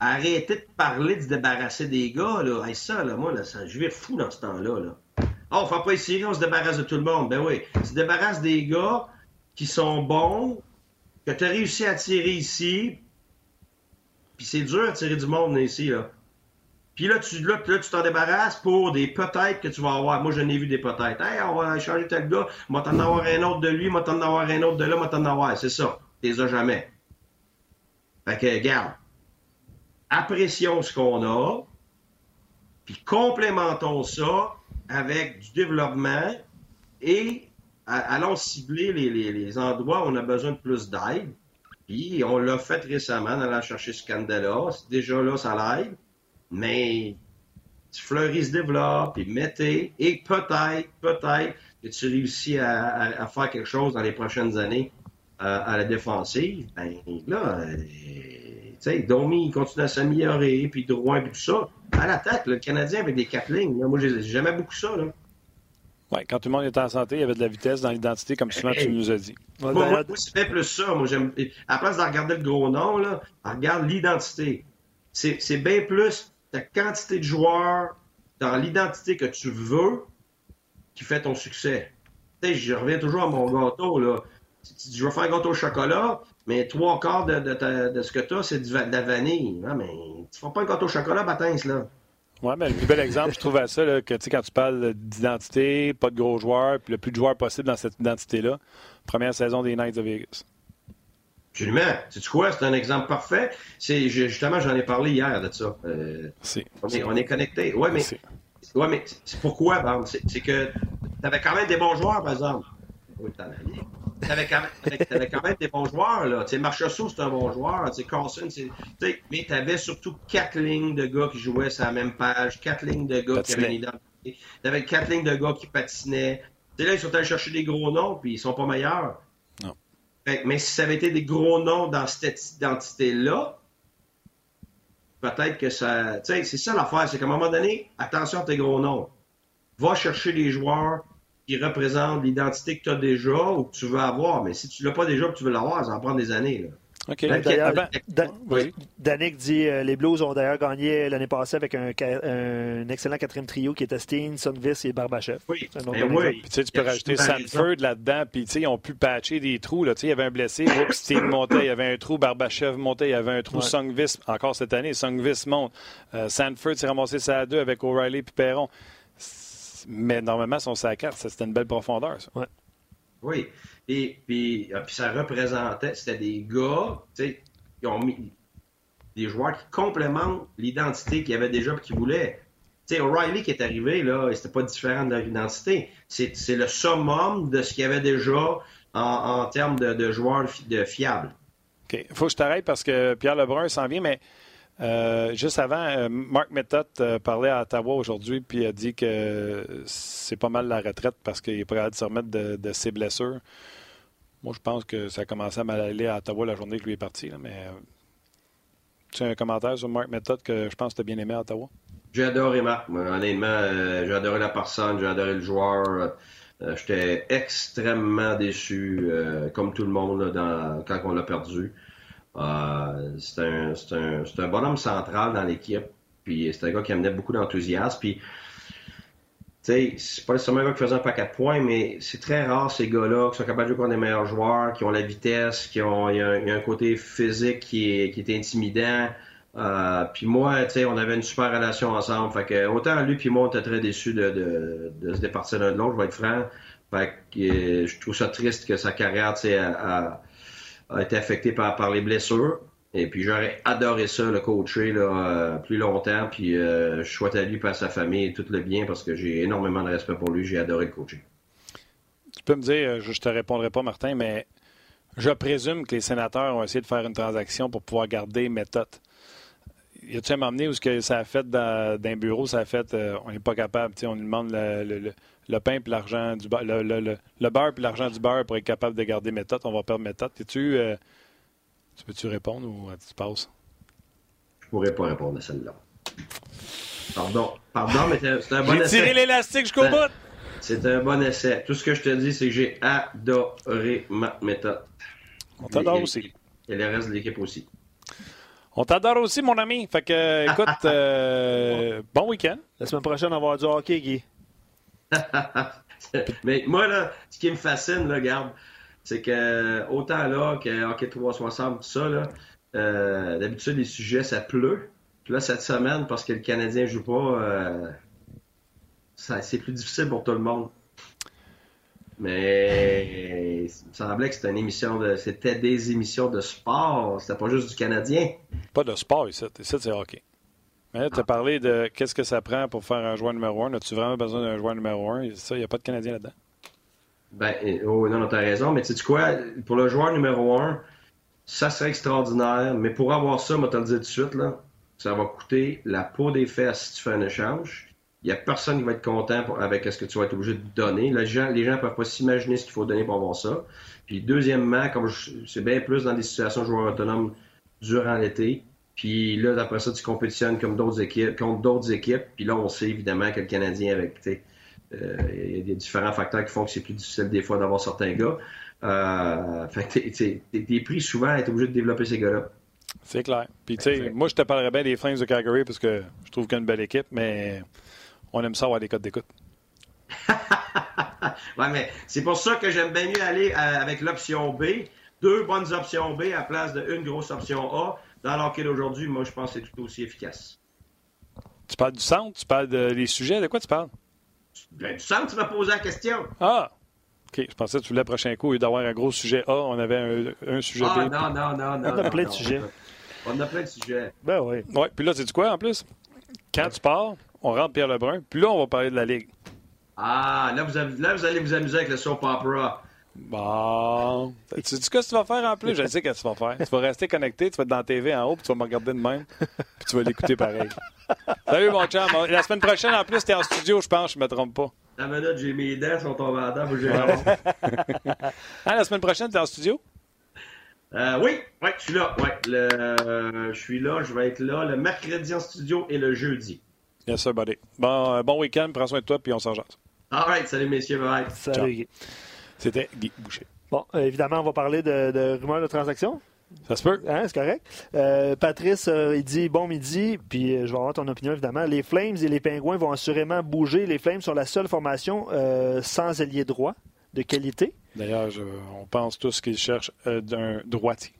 arrêtez de parler de se débarrasser des gars, là. ça, là, moi, là, ça, je vais fou dans ce temps-là, là. Oh, on fait pas ici, on se débarrasse de tout le monde. Ben oui, se débarrasse des gars qui sont bons, que tu as réussi à tirer ici. Puis c'est dur à tirer du monde ici, là. Puis là, tu là, tu t'en débarrasses pour des peut-être que tu vas avoir. Moi, je n'ai vu des peut-être. Hey, on va changer tel gars, va t'en avoir un autre de lui, va t'en avoir un autre de là, va t'en avoir. C'est ça. Tu les as jamais. Fait que, regarde. Apprécions ce qu'on a, puis complémentons ça avec du développement et allons cibler les, endroits où on a besoin de plus d'aide. Puis on l'a fait récemment en allant chercher Scandella. Déjà là, ça l'aide. Mais Fleury se développe, puis mettez, et peut-être, peut-être que tu réussis à, faire quelque chose dans les prochaines années euh, à la défensive. Ben là, euh, tu sais, Domi, il continue à s'améliorer, puis Drouin, puis tout ça. À l'attaque, le Canadien avec des quatre lignes, moi, j'aimais beaucoup ça. Là. Oui, quand tout le monde était en santé, il y avait de la vitesse dans l'identité, comme souvent tu nous as dit. Moi, moi, c'est plus ça. Moi, j'aime. À place de regarder le gros nom, là, regarde l'identité. C'est bien plus ta quantité de joueurs dans l'identité que tu veux qui fait ton succès. Tu sais, je reviens toujours à mon gâteau, là. Je vais faire un gâteau au chocolat, mais trois quarts de, de, ce que tu as, c'est de la vanille. Ah, mais tu ne fais pas un gâteau au chocolat, Batins, là. Oui, mais le plus bel exemple, je trouve à ça, là, que tu sais, quand tu parles d'identité, pas de gros joueurs, puis le plus de joueurs possible dans cette identité-là, première saison des Knights of Vegas. Absolument. Tu sais quoi? C'est un exemple parfait. C'est justement, j'en ai parlé hier de ça. Euh, on, est, on est connecté. Oui, mais, ouais, mais c'est pourquoi, C'est que tu avais quand même des bons joueurs, par exemple. Oui, tu avais, quand même des bons joueurs, là. Tu Marchessault, c'est un bon joueur. Tu sais, Carlson, c'est. Mais tu avais surtout quatre lignes de gars qui jouaient sur la même page, quatre lignes de gars qui avaient une identité. Tu avais quatre lignes de gars qui patinaient. Tu là, ils sont allés chercher des gros noms, puis ils sont pas meilleurs. Non. mais si ça avait été des gros noms dans cette identité-là, peut-être que ça. Tu sais, c'est ça l'affaire, c'est qu'à un moment donné, attention à tes gros noms. Va chercher les joueurs qui représente l'identité que tu as déjà ou que tu veux avoir. Mais si tu ne l'as pas déjà et que tu veux l'avoir, ça va prendre des années. Là. OK. D'ailleurs, Danick dit euh, les Blues ont d'ailleurs gagné l'année passée avec un, excellent quatrième trio qui était Steen, Sonvis et Barbachev. Oui. oui. tu peux rajouter Sanford là-dedans, puis ils ont pu patcher des trous. Là. Il y avait un blessé, Steen montait, il y avait un trou, Barbachev montait, il y avait un trou, ouais. encore cette année, Songvis monte. Euh, Sanford s'est ramassé ça à deux avec O'Reilly et Perron. Mais normalement, son sac c'était une belle profondeur, ça. Oui. Et puis, euh, puis ça représentait, c'était des gars, tu sais, qui ont mis des joueurs qui complémentent l'identité qu'ils avaient déjà et qu'ils voulaient. Tu sais, O'Reilly qui est arrivé, là, c'était pas différent de leur identité. C'est le summum de ce qu'il y avait déjà en, termes de, joueurs de fiables. OK. Il faut que je t'arrête parce que Pierre Lebrun s'en vient, mais euh, juste avant, euh, Marc Method euh, parlait à Ottawa aujourd'hui puis a dit que c'est pas mal la retraite parce qu'il est prêt à se remettre de, ses blessures. Moi, je pense que ça a commencé à mal aller à Ottawa la journée que lui est parti. mais tu as un commentaire sur Marc Method que je pense que tu as bien aimé à Ottawa? J'ai adoré Marc. Honnêtement, j'ai adoré la personne, j'ai adoré le joueur. J'étais extrêmement déçu, comme tout le monde, quand on l'a perdu. Euh, c'est un, un, bonhomme central dans l'équipe. Puis c'est un gars qui amenait beaucoup d'enthousiasme. Puis, tu sais, c'est pas nécessairement un gars qui faisait un paquet de points, mais c'est très rare ces gars-là qui sont capables de jouer contre des meilleurs joueurs, qui ont la vitesse, qui ont y a, un, côté physique qui est, qui est intimidant. Euh, puis moi, tu sais, on avait une super relation ensemble. Fait que autant lui puis moi, on était très déçus de, de, de se départir l'un de l'autre, je vais être franc. Fait que euh, je trouve ça triste que sa carrière, tu sais, a été affecté par, les blessures. Et puis j'aurais adoré ça, le coacher là, euh, plus longtemps. Puis euh, je souhaite à lui et à sa famille tout le bien parce que j'ai énormément de respect pour lui. J'ai adoré le coacher. Tu peux me dire, euh, je ne te répondrai pas, Martin, mais je présume que les sénateurs ont essayé de faire une transaction pour pouvoir garder méthode. Y a-tu un moment donné où ce que ça a fait dans, un bureau, ça a fait, on n'est pas capable, on lui demande le le pain puis l'argent du beurre, le, le, le, beurre puis l'argent du beurre pour être capable de garder méthode. On va perdre méthode. tu euh, tu peux-tu répondre ou tu passes? Je pourrais pas répondre à celle-là. Pardon. Pardon, mais c'est un bon essai. J'ai tiré l'élastique jusqu'au bout. C'est un bon essai. Tout ce que je te dis, c'est que j'ai adoré ma méthode. On t'adore aussi. Et le reste de l'équipe aussi. On t'adore aussi, mon ami. Fait que, <laughs> écoute, euh, bon week-end. La semaine prochaine, on va avoir du hockey, Guy. <laughs> Mais moi, là, ce qui me fascine, là, garde, c'est que autant là que Hockey 360, tout ça, là, euh, d'habitude, les sujets, ça pleut. Puis là, cette semaine, parce que le Canadien joue pas, euh, c'est plus difficile pour tout le monde. Mais il me semblait que c'était une émission de. C'était des émissions de sport. C'était pas juste du Canadien. Pas de sport ici. Ici, c'est hockey tu as parlé de qu'est-ce que ça prend pour faire un joueur numéro un. As-tu vraiment besoin d'un joueur numéro un? Ça, il n'y a pas de Canadien là-dedans. Ben, oh, non, non, t'as raison, mais tu sais quoi, pour le joueur numéro un, ça serait extraordinaire, mais pour avoir ça, moi, te le dire tout de suite, là, ça va coûter la peau des fesses si tu fais un échange. Il n'y a personne qui va être content avec ce que tu vas être obligé de donner. Les gens les gens peuvent pas s'imaginer ce qu'il faut donner pour avoir ça. Puis deuxièmement, comme c'est bien plus dans des situations de joueurs autonomes durant l'été. Puis là, d'après ça, tu compétitionnes comme d'autres équipes, contre d'autres équipes. Puis là, on sait évidemment que le Canadien, avec, euh, il y a différents facteurs qui font que c'est plus difficile des fois d'avoir certains gars. Euh, fait que t'es pris souvent à être obligé de développer ces gars-là. C'est clair. Puis, tu sais, moi, je te parlerais bien des Flames de Calgary parce que je trouve qu'il y a une belle équipe, mais on aime ça avoir des codes d'écoute. <laughs> ouais, mais c'est pour ça que j'aime bien mieux aller euh, avec l'option B. Deux bonnes options B à place d'une grosse option A. Dans l'enquête d'aujourd'hui, moi, je pense que c'est tout aussi efficace. Tu parles du centre, tu parles des sujets. De quoi tu parles? Ben, du centre, tu m'as posé la question. Ah! OK, je pensais que tu voulais le prochain coup, et d'avoir un gros sujet A, on avait un, sujet B. Ah, non, non, non, non. On a plein de sujets. On a plein de sujets. Ben oui. Ouais, puis là, sais-tu quoi en plus? Quand tu pars, on rentre Pierre Lebrun, puis là, on va parler de la Ligue. Ah, là, vous, avez, là, vous allez vous amuser avec le soap opera. Bon. Tu sais ce que tu vas faire en plus? Je sais ce que tu vas faire. Tu vas rester connecté, tu vas être dans la TV en haut, puis tu vas me regarder de même, puis tu vas l'écouter pareil. Salut, mon chum. La semaine prochaine, en plus, tu es en studio, je pense, je me trompe pas. La minute, j'ai mes dents, sont tombées table, j'ai ah, la semaine prochaine, tu es en studio? Euh, oui, ouais, je suis là. Ouais, le, je suis là, je vais être là le mercredi en studio et le jeudi. Yes, sir, buddy. Bon, euh, bon week-end, prends soin de toi, puis on s'en jase. All right, salut messieurs, bye. Salut. C'était Guy Boucher. Bon, euh, évidemment, on va parler de, de rumeurs de transaction. Ça se peut. Hein, c'est correct. Euh, Patrice, il dit bon midi, puis je vais avoir ton opinion évidemment. Les Flames et les Pingouins vont assurément bouger. Les Flames sont la seule formation sans ailier droit de qualité. D'ailleurs, on pense tous qu'ils cherchent d'un droitier.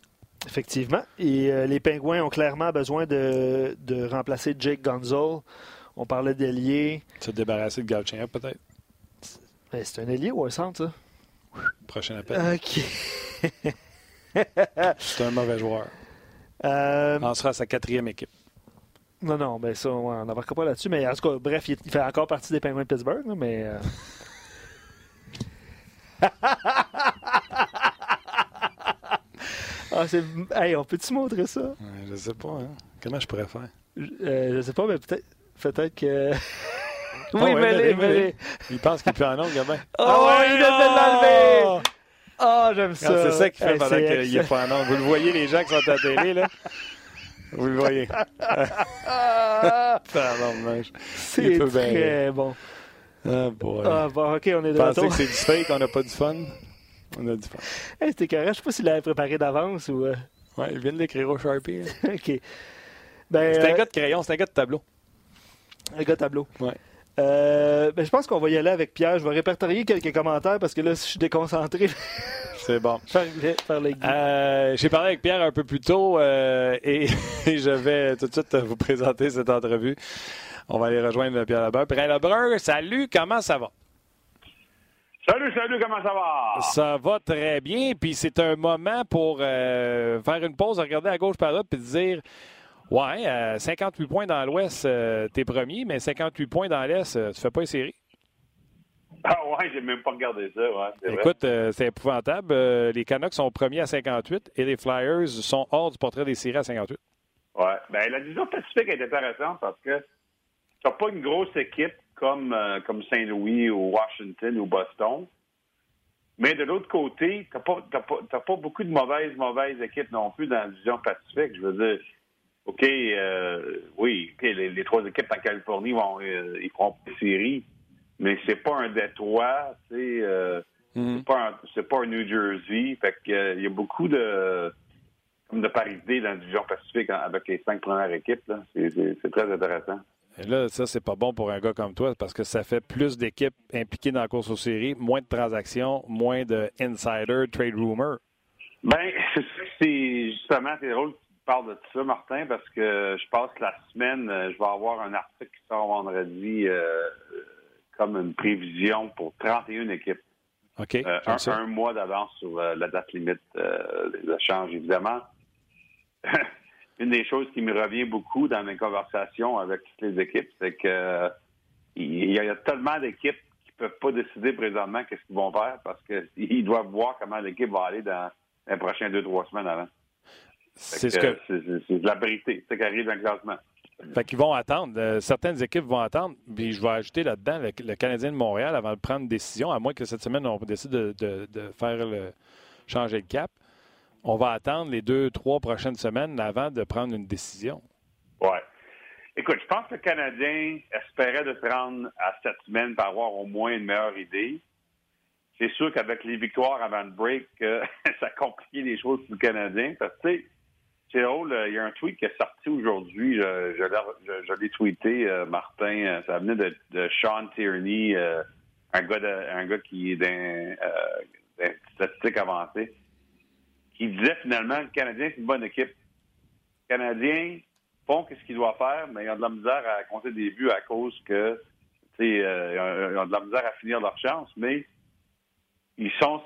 Effectivement. Et les Pingouins ont clairement besoin de, de remplacer Jake Gonzalez. On parlait d'ailier. Se débarrasser de Galchenyuk, peut-être? C'est un ailier ou un centre, ça? Prochain appel. OK. <laughs> c'est un mauvais joueur. Euh... On sera à sa quatrième équipe. Non, non, ben ça, on n'embarquera pas là-dessus. Mais en tout cas, bref, il, fait encore partie des Penguins de Pittsburgh, mais. Euh... <laughs> ah, c'est... Hey, on peut-tu montrer ça? Je sais pas, hein. Comment je pourrais faire? Euh, je sais pas, mais peut-être. Peut-être que. <laughs> oui, ah ouais, mais Il pense qu'il peut en ongle, gamin. Oh, ah ouais, il vient de l'enlever! Oh, j'aime ça. C'est ça qu'il fait hey, pendant qu'il est pas en ongle. Vous le voyez, les gens qui sont à télé, là? <laughs> Vous le voyez. <laughs> c'est très bon. Ah, boy. Ah, bon, OK, on est de retour. que c'est du fake, on n'a pas du fun? On a du fun. Hey, c'était carré. Je sais pas s'il l'avait préparé d'avance ou... Euh... Ouais, il vient de l'écrire au Sharpie. OK. Ben, c'est un euh... gars de crayon, c'est un gars de tableau. Un gars de tableau. Ouais. Euh, ben, je pense qu'on va y aller avec Pierre. Je vais répertorier quelques commentaires parce que là, je suis déconcentré. C'est bon. <laughs> Les, euh, J'ai parlé avec Pierre un peu plus tôt euh, et, <laughs> et, je vais tout de suite vous présenter cette entrevue. On va aller rejoindre Pierre Lebrun. Pierre Lebrun, salut, comment ça va? Salut, salut, comment ça va? Ça va très bien. Puis c'est un moment pour euh, faire une pause, regarder à gauche par là, puis dire Ouais, euh, 58 points dans l'Ouest, euh, t'es premier, mais 58 points dans l'Est, euh, tu fais pas une série? Ah ouais, j'ai même pas regardé ça. Ouais, Écoute, euh, c'est épouvantable. Euh, les Canucks sont premiers à 58 et les Flyers sont hors du portrait des séries à 58. Ouais, ben la division Pacifique est intéressante parce que t'as pas une grosse équipe comme, euh, comme Saint-Louis ou Washington ou Boston. Mais de l'autre côté, t'as pas, t'as pas, t'as pas beaucoup de mauvaises, mauvaises équipes non plus dans la division Pacifique. Je veux dire, OK, euh, oui, okay, les, les, trois équipes en Californie vont euh, ils feront des séries, mais c'est pas un Détroit, sais, euh, c'est pas un, c'est pas un New Jersey. Fait que euh, il y a beaucoup de comme de parité dans la division Pacifique avec les cinq premières équipes. C'est, c'est, c'est très intéressant. Et là, ça, c'est pas bon pour un gars comme toi parce que ça fait plus d'équipes impliquées dans la course aux séries, moins de transactions, moins de insider, trade rumor. Ben, <laughs> c'est justement, c'est drôle que parles de ça, Martin, parce que je passe la semaine, je vais avoir un article qui sort vendredi euh, comme une prévision pour 31 équipes. OK. Euh, un, un, mois d'avance sur euh, la date limite euh, des échanges, évidemment. <laughs> une des choses qui me revient beaucoup dans mes conversations avec toutes les équipes, c'est que il y a tellement d'équipes qui peuvent pas décider présentement qu'est-ce qu'ils vont faire parce qu'ils <laughs> doivent voir comment l'équipe va aller dans les prochaines deux, trois semaines avant. C'est ce que... De la vérité. C'est ce qui arrive dans le classement. Fait qu'ils vont attendre. Euh, certaines équipes vont attendre. Puis je vais ajouter là-dedans le, Canadien de Montréal avant de prendre une décision, à moins que cette semaine, on décide de, faire le changer de cap. On va attendre les deux, trois prochaines semaines avant de prendre une décision. Ouais. Écoute, je pense que le Canadien espérait de se rendre à cette semaine pour avoir au moins une meilleure idée. C'est sûr qu'avec les victoires avant le break, <laughs> ça a compliqué les choses pour le Canadien. Parce que, tu sais, c'est drôle, il y a un tweet qui est sorti aujourd'hui. Je, l'ai tweeté, euh, Martin. Euh, ça venait de, Sean Tierney, euh, un, gars un gars qui est d'un statistique avancée, qui disait finalement que le Canadien, c'est une bonne équipe. Les Canadiens font ce qu'ils doivent faire, mais ils ont de la misère à compter des buts à cause que euh, ils ont de la misère à finir leur chance, mais ils sont,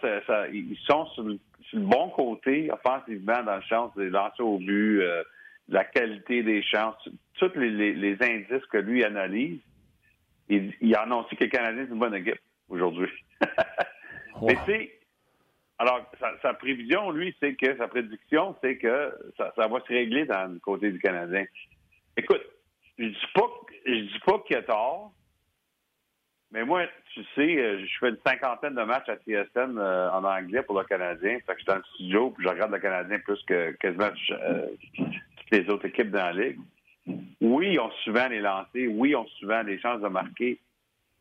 ils sont sur le, bon côté offensivement dans le chance des lancers au but, euh, la qualité des chances, tous les, indices que lui analyse. Il, il annonce que le Canadien c'est une bonne équipe aujourd'hui. <laughs> Mais tu alors, sa, prévision, lui, c'est que sa prédiction, c'est que ça, va se régler dans le côté du Canadien. Écoute, je dis pas, je dis pas qu'il a tort, mais moi, tu sais, euh, je fais une cinquantaine de matchs à TSN euh, en anglais pour le Canadien. Fait que je suis dans le studio puis je regarde le Canadien plus que quasiment euh, toutes les autres équipes dans la ligue. Oui, ils ont souvent les lancers. Oui, ils ont souvent des chances de marquer.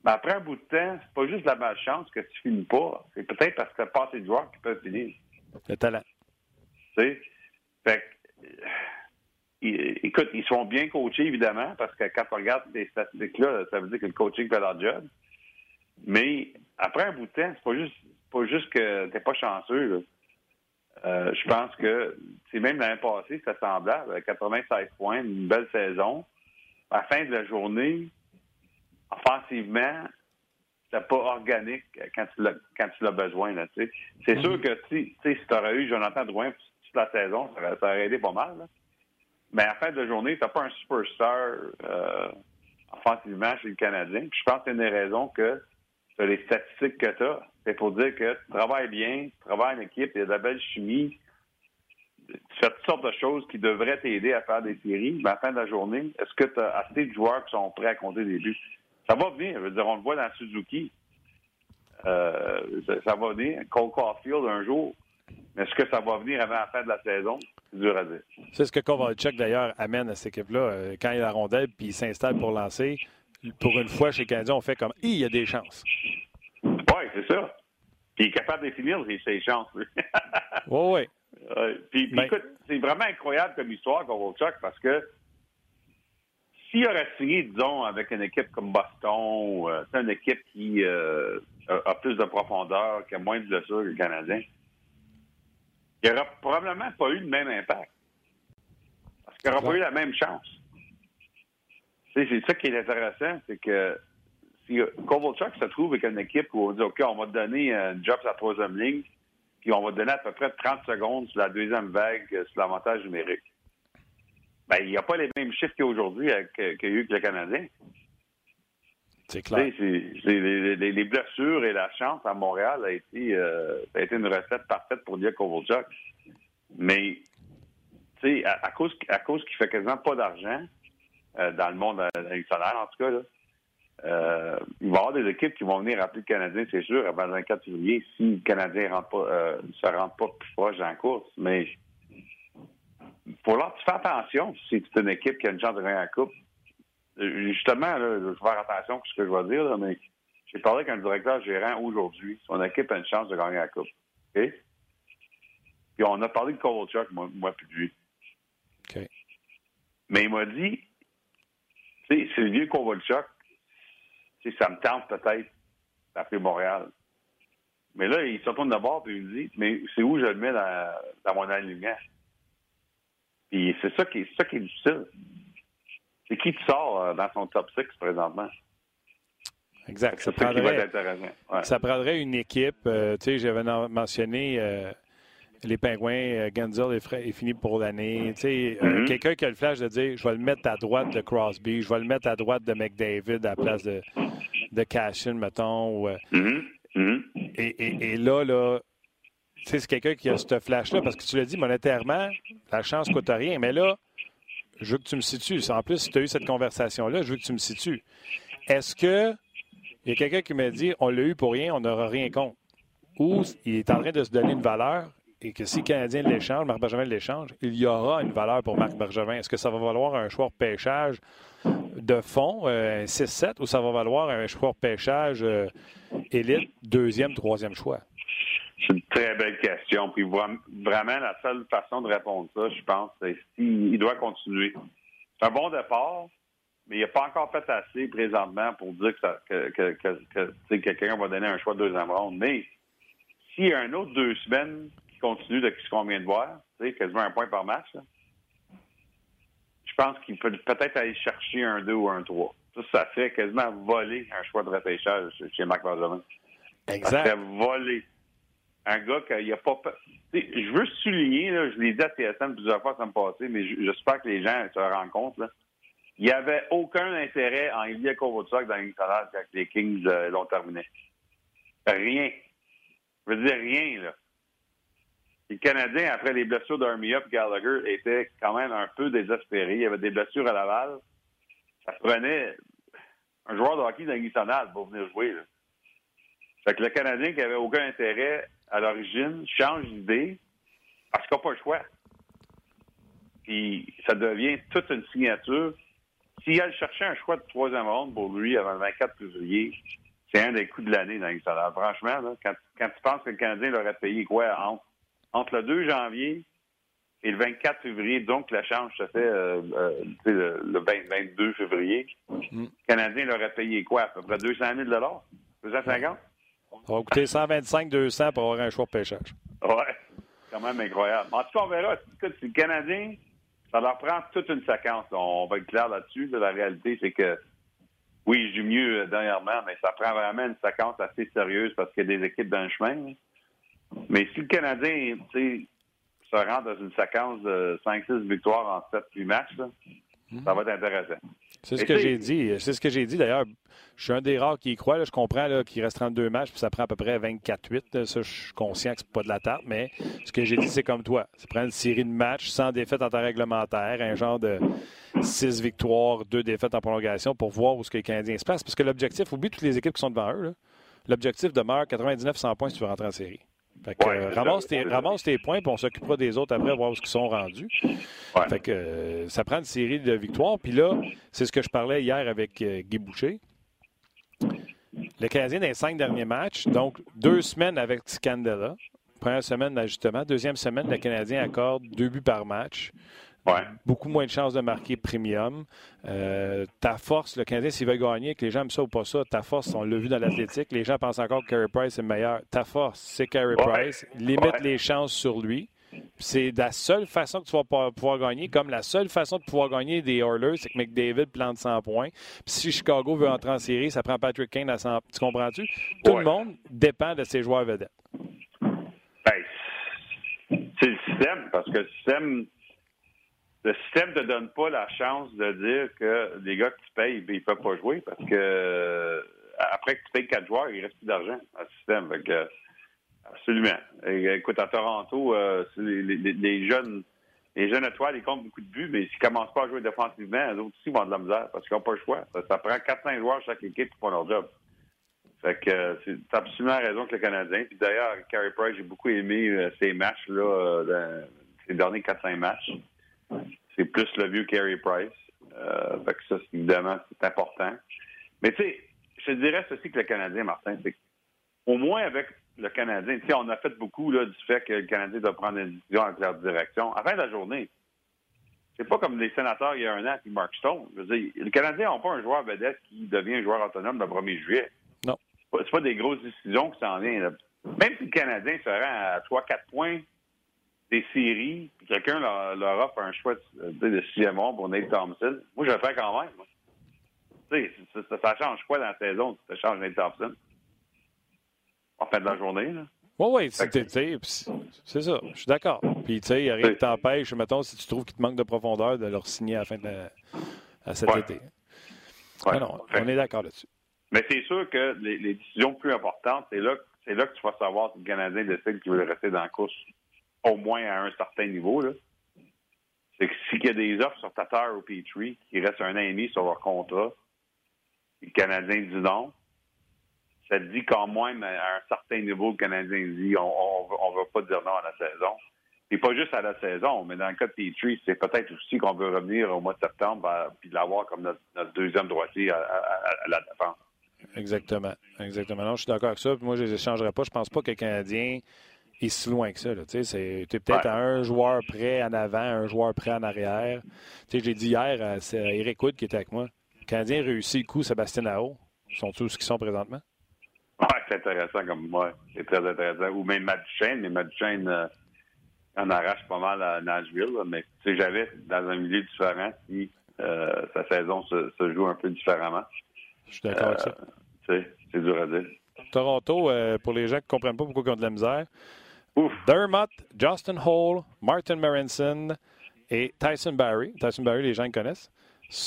Mais après un bout de temps, c'est pas juste la malchance que tu finis pas. C'est peut-être parce que tu as pas assez de joueurs qui peuvent finir. Le talent. Tu sais? Fait que, écoute, ils sont bien coachés, évidemment, parce que quand on regarde ces statistiques-là, ça veut dire que le coaching fait leur job. Mais après un bout de temps, c'est pas juste, pas juste que t'es pas chanceux. Euh, je pense que c'est même l'année passée, c'était semblable, 96 points, une belle saison. À la fin de la journée, offensivement, c'est pas organique quand tu l'as, quand tu l'as besoin. Là, c'est mm-hmm. sûr que si, tu aurais eu Jonathan Drouin toute la saison, ça aurait, aidé pas mal. Mais à la fin de la journée, tu n'as pas un superstar euh, offensivement chez le Canadien. je pense que c'est une des raisons que les statistiques que tu as. C'est pour dire que tu travailles bien, tu travailles en équipe, il y a de la belle chimie. Tu fais toutes sortes de choses qui devraient t'aider à faire des séries. Mais à la fin de la journée, est-ce que tu as assez de joueurs qui sont prêts à compter des buts? Ça va venir. Je veux dire, on le voit dans Suzuki. Euh, ça, va venir. Cole Caulfield un jour. Mais est-ce que ça va venir avant la fin de la saison? C'est dur à dire. C'est ce que Kovalchuk, d'ailleurs, amène à cette équipe-là. Euh, quand il a la rondelle puis il s'installe pour lancer, pour une fois, chez les Canadiens, on fait comme il y a des chances. Ça. Puis il est capable de définir ses chances. <laughs> oui, oui. puis, ben écoute, c'est vraiment incroyable comme histoire, Kovalchuk, parce que s'il aurait signé, disons, avec une équipe comme Boston, euh, c'est une équipe qui euh, a, plus de profondeur, qui a moins de blessures que le Canadien, il n'aurait probablement pas eu le même impact. Parce qu'il n'aurait pas eu la même chance. C'est ça qui est intéressant, c'est que Kovalchuk se trouve avec une équipe où on dit OK, on va te donner un job sur la troisième ligne, puis on va te donner à peu près 30 secondes sur la deuxième vague sur l'avantage numérique ben, il n'y a pas les mêmes chiffres qu'aujourd'hui qu'il y a eu que le Canadien. C'est clair. les, blessures et la chance à Montréal a été, euh, a été une recette parfaite pour dire Kovalchuk. Mais, tu sais, à, cause, à cause qu'il fait quasiment pas d'argent euh, dans le monde international, en tout cas, là, euh, il va y avoir des équipes qui vont venir appeler le Canadien, c'est sûr, avant le 24 février, si le Canadien ne se rend pas plus proche dans la course. Mais faut leur faire attention si c'est une équipe qui a une chance de gagner la Coupe. Euh, justement, là, je vais faire attention à ce que je vais dire, mais j'ai parlé avec un directeur gérant aujourd'hui. Son équipe a une chance de gagner la Coupe. OK? Puis on a parlé de Kovalchuk, moi, moi puis lui. Mais il m'a dit, c'est le vieux Kovalchuk, ça me tente peut-être d'appeler Montréal. Mais là, il se retourne d'abord et il me dit, mais c'est où je le mets dans, dans mon alignement? Puis c'est ça qui est, ça qui est difficile. C'est qui tu sors euh, dans son top 6 présentement? Exact. Ça prendrait, ça, prendrait, une équipe. Euh, tu sais, j'avais mentionné euh, les Pingouins, euh, Genzel est, fini pour l'année. Mm Quelqu'un qui a le flash de dire je vais le mettre à droite de Crosby, je vais le mettre à droite de McDavid à la place de, de Cashin, mettons. Mhm. Mhm. Et, et, là, là, c'est quelqu'un qui a ce flash-là, parce que tu l'as dit monétairement, la chance ne coûte rien. Mais là, je veux que tu me situes. En plus, si tu as eu cette conversation-là, je veux que tu me situes. Est-ce que il y a quelqu'un qui m'a dit on l'a eu pour rien, on n'aura rien contre? Ou il est en train de se donner une valeur et que si le Canadien l'échange, Marc Bergevin l'échange, il y aura une valeur pour Marc Bergevin. Est-ce que ça va valoir un choix de pêchage de fond, euh, un 6-7, ou ça va valoir un choix de pêchage euh, élite, deuxième, troisième choix? C'est une très belle question. Puis vraiment, la seule façon de répondre ça, je pense, c'est s'il doit continuer. C'est un bon départ, mais il n'a pas encore fait assez présentement pour dire que, que, que, quelqu'un va donner un choix de deuxième ronde. Mais s'il y a un autre deux semaines qui continue de ce qu'on vient de voir, quasiment un point par match, je pense qu'il peut peut-être aller chercher un 2 ou un 3. Ça, ça fait quasiment voler un choix de repêchage chez Marc Benjamin. Exact. Ça fait voler un gars qui n'a pas. Je veux souligner, là, je l'ai dit à TSN plusieurs fois ça me passait, mais j'espère que les gens se rendent compte. Là. Il n'y avait aucun intérêt en Ilya Kovacsuk dans une quand les Kings euh, l'ont terminé. Rien. Je veux dire rien, là. Les Canadiens, après les blessures d'Armia et Gallagher, étaient quand même un peu désespérés. Il y avait des blessures à Laval. Ça prenait un joueur de hockey dans pour venir jouer. Fait que le Canadien qui avait aucun intérêt à l'origine change d'idée parce qu'il n'a pas le choix. Puis ça devient toute une signature. S'il a cherché un choix de troisième ronde pour lui avant le 24 février, c'est un des coups de l'année dans l'histoire. Franchement, quand, tu penses que le Canadien l'aurait payé quoi entre, le 2 janvier et le 24 février, donc l'échange se fait euh, euh, le, 22 février, mm. le Canadien l'aurait payé quoi? À peu près 200 000 250 ça va coûter 125-200 pour avoir un choix de pêchage. Oui, quand même incroyable. En tout cas, on verra. Si le Canadien, ça leur prend toute une séquence. On va être clair là-dessus. La réalité, c'est que oui, je joue mieux dernièrement, mais ça prend vraiment une séquence assez sérieuse parce qu'il y a des équipes dans le chemin. Mais si le Canadien se rend dans une séquence de 5-6 victoires en 7-8 matchs, ça va être intéressant. C'est ce que j'ai dit. C'est ce que j'ai dit d'ailleurs. Je suis un des rares qui y croit. Je comprends qu'il reste 32 matchs puis ça prend à peu près 24-8. Ça, je suis conscient que c'est pas de la tarte, mais ce que j'ai dit, c'est comme toi. Ça prend une série de matchs sans défaite en temps réglementaire, un genre de 6 victoires, 2 défaites en prolongation pour voir où ce que les Canadiens se placent. Parce que l'objectif, oublie toutes les équipes qui sont devant eux. L'objectif demeure 99-100 points si tu veux rentrer en série. Fait que, euh, ramasse, tes, points, puis on s'occupera des autres après, voir où ils sont rendus. Fait que, euh, ça prend une série de victoires. Puis là, c'est ce que je parlais hier avec euh, Guy Boucher. Le Canadien, dans les cinq derniers matchs, donc deux semaines avec Scandella. Première semaine d'ajustement. Deuxième semaine, le Canadien accorde deux buts par match. Beaucoup moins de chances de marquer premium. Euh, ta force, le Canadien, s'il veut gagner, que les gens aiment ça ou pas ça, ta force, on l'a vu dans l'athlétique, les gens pensent encore que Carey Price est meilleur. Ta force, c'est Carey Price. Limite les chances sur lui. C'est la seule façon que tu vas pouvoir gagner, comme la seule façon de pouvoir gagner des Oilers, c'est que McDavid plante 100 points. Puis si Chicago veut entrer en série, ça prend Patrick Kane à 100 Tu comprends-tu? Tout le monde dépend de ses joueurs vedettes. Ben, c'est le système, parce que le système le système ne te donne pas la chance de dire que les gars que tu payes, ben, ils ne peuvent pas jouer parce que euh, après que tu payes quatre joueurs, il reste plus d'argent dans le système. absolument. écoute, à Toronto, euh, les, jeunes les jeunes étoiles, ils comptent beaucoup de buts, mais s'ils ne commencent pas à jouer défensivement, les autres aussi vont de la misère parce qu'ils n'ont pas le choix. Ça, prend 4-5 joueurs chaque équipe pour leur job. Fait que euh, c'est absolument raison que le Canadien. Puis d'ailleurs, Carey Price, j'ai beaucoup aimé ces matchs-là, ces derniers 4-5 matchs c'est plus le vieux Carey Price. Euh, ça, évidemment, c'est important. Mais tu sais, je dirais ceci que le Canadien, Martin, c'est au moins avec le Canadien, tu sais, on a fait beaucoup là, du fait que le Canadien doit prendre une décision avec leur direction. À la fin de la journée, c'est pas comme les sénateurs il y a un an qui Mark Stone. Je veux dire, les Canadiens n'ont pas un joueur vedette qui devient un joueur autonome le 1er juillet. Non. C'est pas des grosses décisions qui s'en viennent. Même si le Canadien se rend à 3-4 points des séries, puis quelqu'un leur, offre un choix de, de sixième rond pour Nate Thompson, moi, je le fais quand même. Tu sais, ça, change quoi dans la saison ça change Nate Thompson? En fin de la journée, là. Oui, oui. c'est ça. Je suis d'accord. Puis, tu sais, il n'y a rien qui t'empêche, mettons, si tu trouves qu'il te manque de profondeur, de leur signer à, la fin de à cet été. non, on est d'accord là-dessus. Mais c'est sûr que les, décisions plus importantes, c'est là, c'est là que tu vas savoir si le Canadien décide qu'il veut rester dans la course au moins à un certain niveau. C'est que s'il y a des offres sur Tatar ou Petrie qui restent un an et demi sur leur contrat, le Canadien dit non, ça dit quand même à un certain niveau, le Canadien dit on ne veut pas dire non à la saison. Et pas juste à la saison, mais dans le cas de Petrie, c'est peut-être aussi qu'on veut revenir au mois de septembre et l'avoir comme notre, deuxième droitier à, la défense. Exactement. Exactement. Non, je suis d'accord avec ça. Moi, je ne les échangerai pas. Je pense pas que le Canadien est si loin que ça. Tu es peut-être à un joueur près en avant, un joueur près en arrière. Tu sais, j'ai dit hier, c'est Eric Wood qui était avec moi. Le Canadien réussit le coup Sébastien Nao. Sont tous ce qu'ils sont présentement? Oui, c'est intéressant comme moi. C'est très intéressant. Ou même Matt Duchesne, mais Matt Duchesne euh, en arrache pas mal à Nashville. Mais tu sais, j'avais dans un milieu différent si euh, sa saison se, joue un peu différemment. Je suis d'accord avec ça. Euh, c'est dur à dire. Toronto, pour les gens qui ne comprennent pas pourquoi ils ont de la misère, Ouf. Dermott, Justin Hall, Martin Marinson et Tyson Barry. Tyson Barry, les gens le connaissent.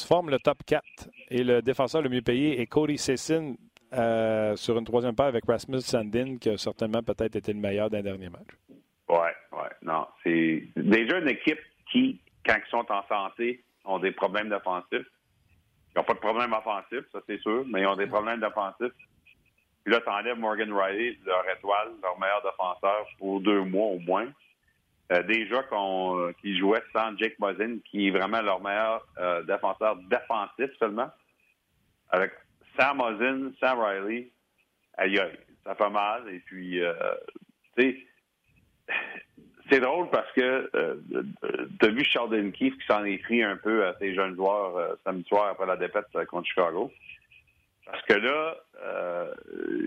Forment le top 4. Et le défenseur le mieux payé est Cody Sessin euh, sur une troisième paire avec Rasmus Sandin, qui a certainement peut-être été le meilleur d'un dernier match. Oui, oui. Non, c'est déjà une équipe qui, quand ils sont en santé, ont des problèmes d'offensif. Ils n'ont pas de problème offensif, ça c'est sûr, mais ils ont des problèmes d'offensif. Puis là, tu enlèves Morgan Riley, leur étoile, leur meilleur défenseur, pour deux mois au moins. Euh, déjà qu'on, qui jouait sans Jake Mosin, qui est vraiment leur meilleur euh, défenseur défensif seulement. Avec Sam Mosin, Sam Riley, ça fait mal. Et puis, euh, tu sais, c'est drôle parce que euh, tu as vu Sheldon Keefe qui s'en est pris un peu à ses jeunes joueurs euh, samedi soir après la défaite contre Chicago. Parce que là, euh,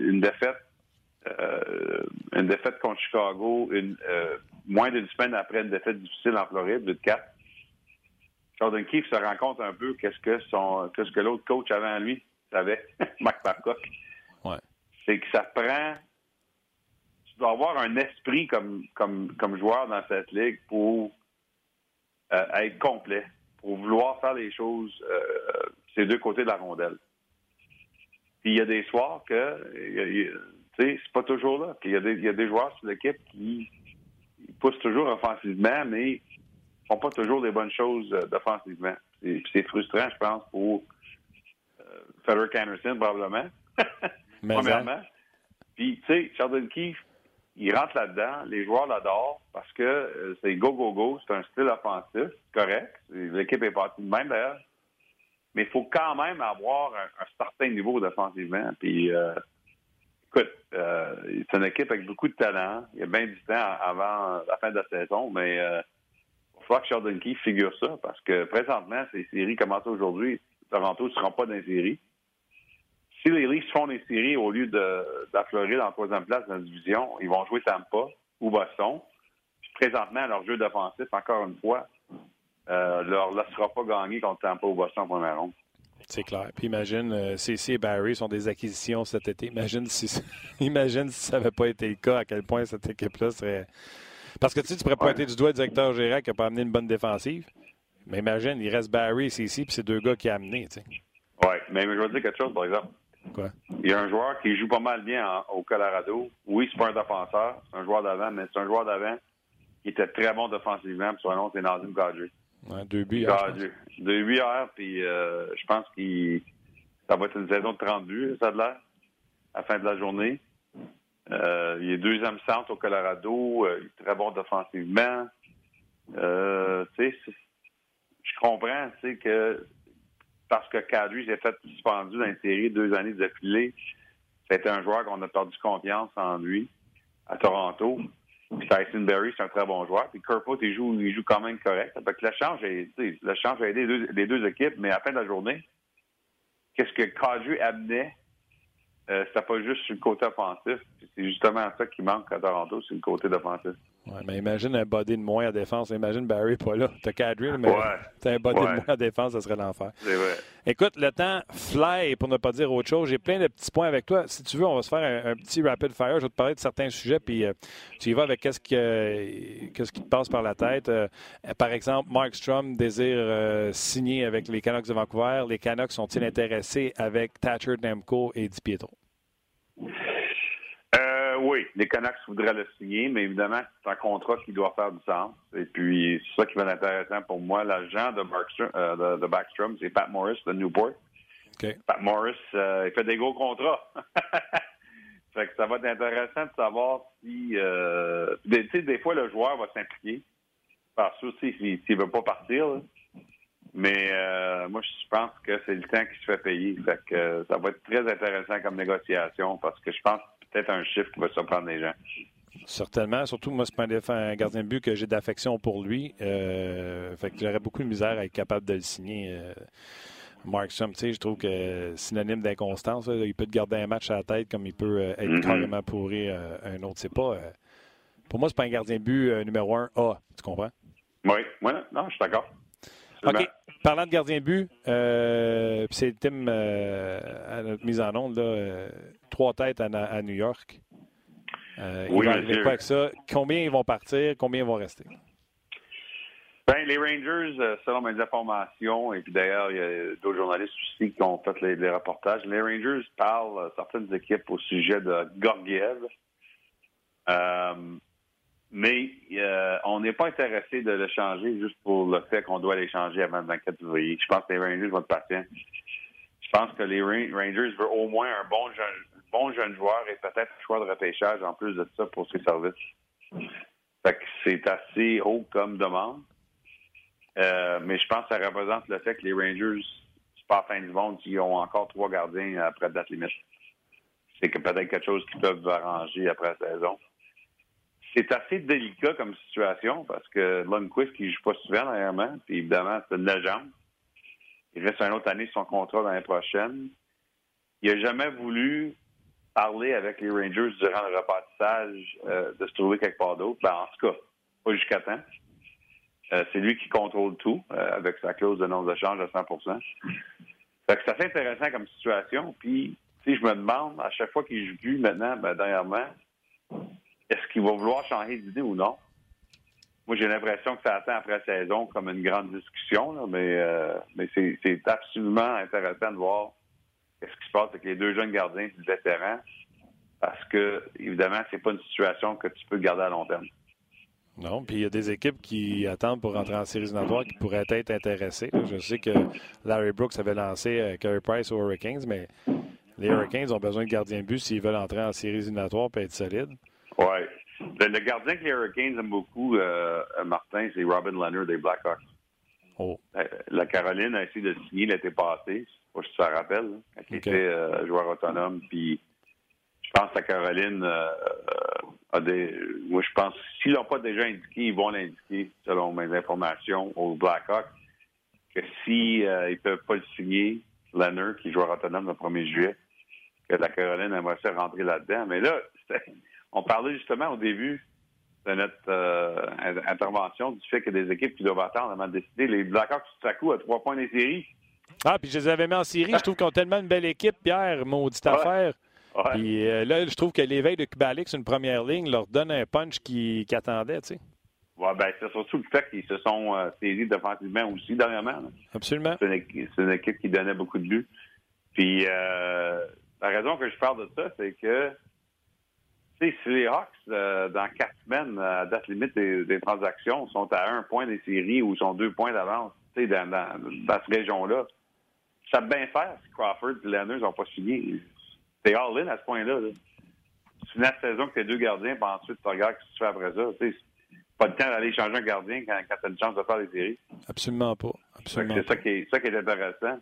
une défaite une défaite contre Chicago, une, moins d'une semaine après une défaite difficile en Floride, de 4. Sheldon Keefe se rend compte un peu qu'est-ce que son qu'est-ce que l'autre coach avant lui savait, <laughs> Mike Babcock. Ouais. C'est que ça prend tu dois avoir un esprit comme, comme, comme joueur dans cette ligue pour euh, être complet, pour vouloir faire les choses euh, ces deux côtés de la rondelle. Puis il y a des soirs que, tu sais, c'est pas toujours là. Puis il y, a des, il y a des joueurs sur l'équipe qui poussent toujours offensivement, mais font pas toujours des bonnes choses euh, offensivement. C'est frustrant, je pense, pour euh, Federer Anderson, probablement. <laughs> Premièrement. Puis, tu sais, Sheldon Keefe, il rentre là-dedans, les joueurs l'adorent parce que euh, c'est go, go, go, c'est un style offensif, correct. L'équipe est partie de même d'ailleurs. Mais il faut quand même avoir un, certain niveau d'offensivement. Puis, euh, écoute, euh, c'est une équipe avec beaucoup de talent. Il y a bien du temps avant la fin de la saison, mais il va falloir que Sheldon Key figure ça parce que présentement, ces séries commencent aujourd'hui. Toronto ne seront pas dans les séries si les Leafs font des séries au lieu dans la troisième place de la division, ils vont jouer Tampa ou Boston. Puis présentement, leur jeu d'offensif, encore une fois, euh, leur laissera pas gagner contre Tampa ou Boston en première ronde. C'est clair. Puis imagine, euh, CC et Barry sont des acquisitions cet été. Imagine si, <laughs> imagine si ça n'avait pas été le cas, à quel point cette équipe-là serait. Parce que tu sais, tu pourrais pointer du doigt le directeur général qui n'a pas amené une bonne défensive. Mais imagine, il reste Barry et CC, puis c'est deux gars qui a amené. Tu sais. Oui, mais je vais dire quelque chose, par exemple. Il y a un joueur qui joue pas mal bien au Colorado. Oui, c'est pas un défenseur, c'est un joueur d'avant, mais c'est un joueur d'avant qui était très bon défensivement. Puis son nom, c'est Nazim Kadri. Ouais, deux buts hier. Deux buts hier, puis euh, je pense que ça va être une saison de 30 buts, ça a l'air, à la fin de la journée. Euh, il est deuxième centre au Colorado. Euh, il est très bon défensivement. Je comprends, que parce que Kadri s'est fait suspendu dans une série deux années d'affilée. C'était un joueur qu'on a perdu confiance en lui à Toronto. Tyson Berry, c'est un très bon joueur. Puis Kerfoot, il joue, il joue quand même correct. Change a, le change a aidé les deux, les deux, équipes, mais à la fin de la journée, qu'est-ce que Kadri amenait euh, c'était pas juste sur le côté offensif. C'est justement ça qui manque à Toronto, c'est le côté offensif. Ouais, mais imagine un body de moins à défense. Imagine Barry pas là. T'as Kadri, mais t'as un body de moins à défense, ça serait l'enfer. C'est vrai. Écoute, le temps fly, pour ne pas dire autre chose. J'ai plein de petits points avec toi. Si tu veux, on va se faire un, petit rapid fire. Je vais te parler de certains sujets, puis euh, tu y vas avec qu'est-ce qui, euh, qu'est-ce qui te passe par la tête. Euh, par exemple, Mark Strom désire signer avec les Canucks de Vancouver. Les Canucks sont-ils intéressés avec Thatcher, Demko et Di Pietro? Euh, oui, les Canucks voudraient le signer, mais évidemment, c'est un contrat qui doit faire du sens. Et puis, c'est ça qui va être intéressant pour moi. L'agent de, euh, de, Backstrom, c'est Pat Morris de Newport. Pat Morris, euh, il fait des gros contrats. <laughs> fait que ça va être intéressant de savoir si... tu sais, des fois, le joueur va s'impliquer. Parce que s'il ne veut pas partir. Mais moi, je pense que c'est le temps qui se fait payer. Fait que ça va être très intéressant comme négociation parce que je pense peut-être un chiffre qui va surprendre les gens. Certainement. Surtout, moi, c'est un, gardien de but que j'ai d'affection pour lui. Euh, fait que j'aurais beaucoup de misère à être capable de le signer. Euh, Mark Strom, je trouve que synonyme d'inconstance. Il peut te garder un match à la tête comme il peut euh, être mm-hmm. carrément pourri un autre. C'est pas. pour moi, c'est pas un gardien de but numéro un A. Tu comprends? Oui, oui, non, je suis d'accord. OK. Parlant de gardien de but, c'est Tim à notre mise en onde. Là, trois têtes à, New York. Euh, quoi avec ça? Combien ils vont partir? Combien ils vont rester? Ben, les Rangers, euh, selon mes informations, et puis d'ailleurs, il y a d'autres journalistes aussi qui ont fait les, reportages, les Rangers parlent à certaines équipes au sujet de Gorgiev. Euh, mais on n'est pas intéressé de le changer juste pour le fait qu'on doit l'échanger avant le 24 février. Je pense que les Rangers vont être patients. Je pense que les Rangers veulent au moins un bon jeune, bon jeune joueur et peut-être un choix de repêchage en plus de ça pour ses services. c'est assez haut comme demande. Euh, mais je pense que ça représente le fait que les Rangers, c'est pas la fin du monde, ils ont encore trois gardiens après date limite. C'est que peut-être quelque chose qu'ils peuvent arranger après la saison. C'est assez délicat comme situation parce que Lundqvist, qui joue pas souvent dernièrement, puis évidemment, c'est une légende. Il reste une autre année son contrat l'année prochaine. Il n'a jamais voulu parler avec les Rangers durant le repartissage euh, de se trouver quelque part d'autre. Ben, en tout cas, pas jusqu'à temps. Euh, c'est lui qui contrôle tout euh, avec sa clause de non-échange à 100 fait que C'est assez intéressant comme situation. Puis, si je me demande, à chaque fois qu'il joue plus maintenant, ben, dernièrement, est-ce qu'il va vouloir changer d'idée ou non? Moi, j'ai l'impression que ça attend après saison comme une grande discussion, mais, mais c'est absolument intéressant de voir qu'est-ce qui se passe avec les deux jeunes gardiens du vétéran, parce que, évidemment, c'est pas une situation que tu peux garder à long terme. Non, puis il y a des équipes qui attendent pour rentrer en séries éliminatoires qui pourraient être intéressées. Je sais que Larry Brooks avait lancé euh, Carey Price aux Hurricanes, mais les Hurricanes ont besoin de gardiens de s'ils veulent entrer en séries éliminatoires et être solides. Oui. Le, gardien que les Hurricanes aiment beaucoup, euh, Martin, c'est Robin Leonard des Blackhawks. Oh. Euh, la Caroline a essayé de signer l'été passé si tu te rappelles, quand il était euh, joueur autonome. Puis je pense que Caroline euh, a des. Moi, je pense s'ils l'ont pas déjà indiqué, ils vont l'indiquer, selon mes informations, aux Blackhawks, que si ne euh, peuvent pas le signer, Leonard, qui est joueur autonome le 1er juillet, que la Caroline aimerait se rentrer là-dedans. Mais là, <laughs> on parlait justement au début de notre intervention du fait qu'il y a des équipes qui doivent attendre avant de décider. Les Blackhawks, tout à coup, à trois points des séries. Ah, puis je les avais mis en série. Je trouve qu'ils ont tellement une belle équipe, Pierre, maudite affaire. Puis euh, là, je trouve que l'éveil de Kubalik une première ligne leur donne un punch qu'ils attendaient, tu sais. Oui, ben, c'est surtout le fait qu'ils se sont euh, saisis défensivement aussi dernièrement. Absolument. C'est une, équipe qui donnait beaucoup de buts. Puis euh, la raison que je parle de ça, c'est que si les Hawks, dans quatre semaines, à date limite des, transactions, sont à un point des séries ou sont deux points d'avance, dans, dans, dans cette région-là, ça peut bien faire si Crawford et Leonard n'ont pas signé. C'est all-in à ce point-là. Finis la saison que tes deux gardiens, puis ensuite tu regardes ce que tu fais après ça. C'est pas le temps d'aller changer un gardien quand, quand tu as une chance de faire des séries. Absolument pas. C'est ça qui, est, ça qui est intéressant.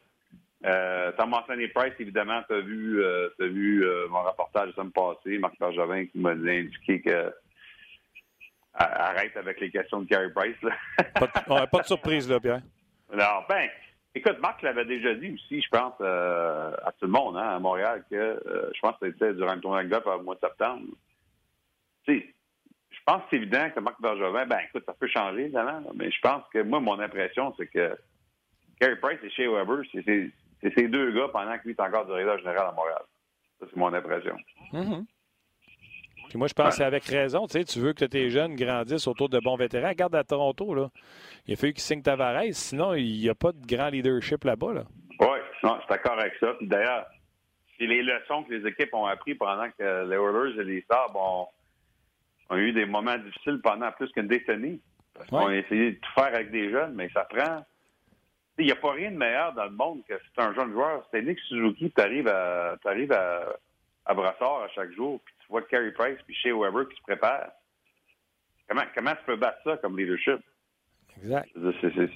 Euh, as mentionné Price, évidemment, tu as vu, euh, as vu euh, mon reportage la semaine passée, Marc Bergevin, qui m'a indiqué que arrête avec les questions de Carey Price. <laughs> pas, de, pas de surprise, là, Pierre. Non, ben, Écoute, Marc l'avait déjà dit aussi, je pense, euh, à tout le monde, hein, à Montréal, que je pense que c'était durant le tournoi de golf au mois de septembre. Tu sais, je pense que c'est évident que Marc Bergevin, ben écoute, ça peut changer, évidemment, mais je pense que moi, mon impression, c'est que Carey Price et Shea Weber, c'est ces deux gars pendant qu'il est encore directeur général à Montréal. Ça, c'est mon impression. Mm-hmm. Puis moi, je pense que c'est avec raison. Tu, sais, tu veux que tes jeunes grandissent autour de bons vétérans. Regarde à Toronto, là. Il a fallu qu'ils signent Tavares, sinon il n'y a pas de grand leadership là-bas. Là. Oui, non, je suis d'accord avec ça. D'ailleurs, c'est les leçons que les équipes ont appris pendant que les Oilers et les Stars ont, eu des moments difficiles pendant plus qu'une décennie. Parce qu'on a essayé de tout faire avec des jeunes, mais ça prend. Il n'y a pas rien de meilleur dans le monde que c'est un jeune joueur. C'est Nick Suzuki, tu arrives à, arrives à, à Brassard à chaque jour, puis tu vois Carey Price puis Shea Weber qui se préparent. Comment, comment tu peux battre ça comme leadership? Exact.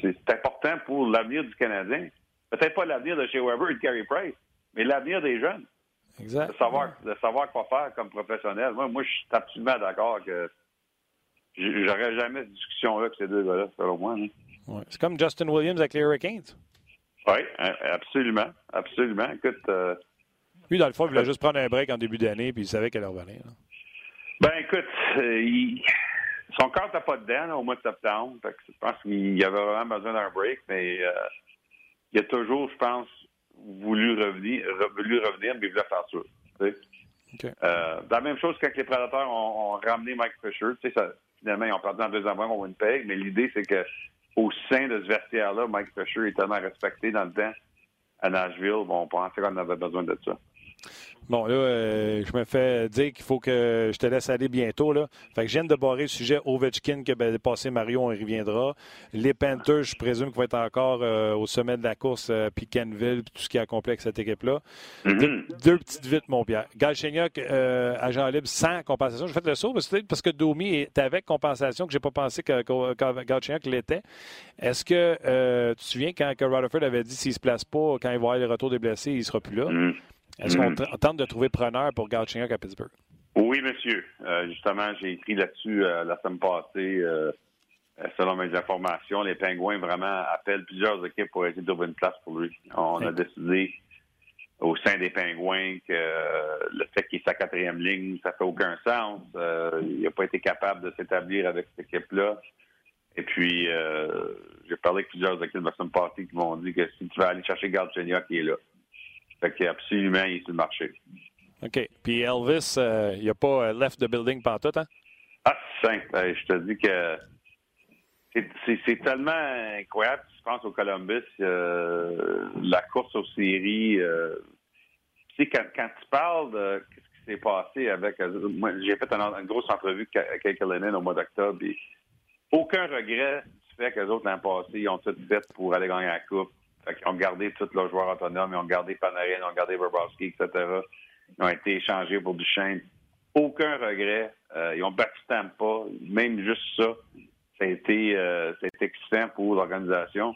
C'est important pour l'avenir du Canadien. Peut-être pas l'avenir de chez Weber et de Carey Price, mais l'avenir des jeunes. Exact. De savoir, de savoir quoi faire comme professionnel. Moi, moi je suis absolument d'accord que j'aurais jamais cette discussion-là avec ces deux gars-là, selon moi. Ouais. C'est comme Justin Williams avec les Hurricanes. Oui, absolument. Absolument. Écoute. Euh, Lui, dans le fond, il voulait juste prendre un break en début d'année, puis il savait qu'elle allait revenir. Ben, écoute, euh, il son corps n'était pas dedans au mois de septembre. je pense qu'il avait vraiment besoin d'un break, mais euh, il a toujours, je pense, voulu revenir, voulu revenir, mais il voulait faire ça. La même chose quand les prédateurs ont, ramené Mike Fisher. Ça, finalement, ils ont perdu en deuxième round une paye, mais l'idée, c'est que au sein de ce vestiaire-là, Mike Fisher est tellement respecté dans le temps à Nashville. Bon, on pensait qu'on avait besoin de ça. Bon, là, euh, je me fais dire qu'il faut que je te laisse aller bientôt. Là. Fait que je viens de barrer le sujet Ovechkin qui a passé Marion, on y reviendra. Les Panthers, je présume qu'ils vont être encore euh, au sommet de la course, euh, puis Kenville, puis tout ce qui est accompli avec cette équipe-là. Mm-hmm. deux, petites vites, mon Pierre. Euh, agent libre, sans compensation. Je fais le saut, parce que Domi est avec compensation, que j'ai pas pensé que, que l'était. Est-ce que tu te souviens quand Rutherford avait dit s'il se place pas, quand il va y avoir les retours des blessés, il sera plus là? Mm-hmm. Est-ce qu'on mm. tente de trouver preneur pour Galchenyuk à Pittsburgh? Oui, monsieur. Euh, justement, j'ai écrit là-dessus euh, la semaine passée. Euh, selon mes informations, les Pingouins vraiment appellent plusieurs équipes pour essayer de trouver une place pour lui. On a décidé au sein des Pingouins que le fait qu'il est sa quatrième ligne, ça fait aucun sens. il n'a pas été capable de s'établir avec cette équipe-là. Et puis, j'ai parlé avec plusieurs équipes la semaine passée qui m'ont dit que si tu veux aller chercher Galchenyuk, il est là. Fait qu'absolument, il est sur le marché. OK. Puis Elvis, euh, il n'a pas euh, left the building tout, hein? Ah, c'est simple. Ben, je te dis que c'est tellement incroyable. Si tu penses au Columbus, euh, la course aux séries. tu sais, quand, tu parles de ce qui s'est passé avec. Moi, j'ai fait une, grosse entrevue avec Lennon au mois d'octobre. Aucun regret du fait que les autres l'an passé, ils ont tout fait pour aller gagner la Coupe. Ils ont gardé tous leurs joueurs autonomes, ils ont gardé Panarin, ils ont gardé Bobrovski, etc. Ils ont été échangés pour Duchesne. Aucun regret. Euh, ils ont battu Tampa. Même juste ça, ça a été, euh, excitant pour l'organisation.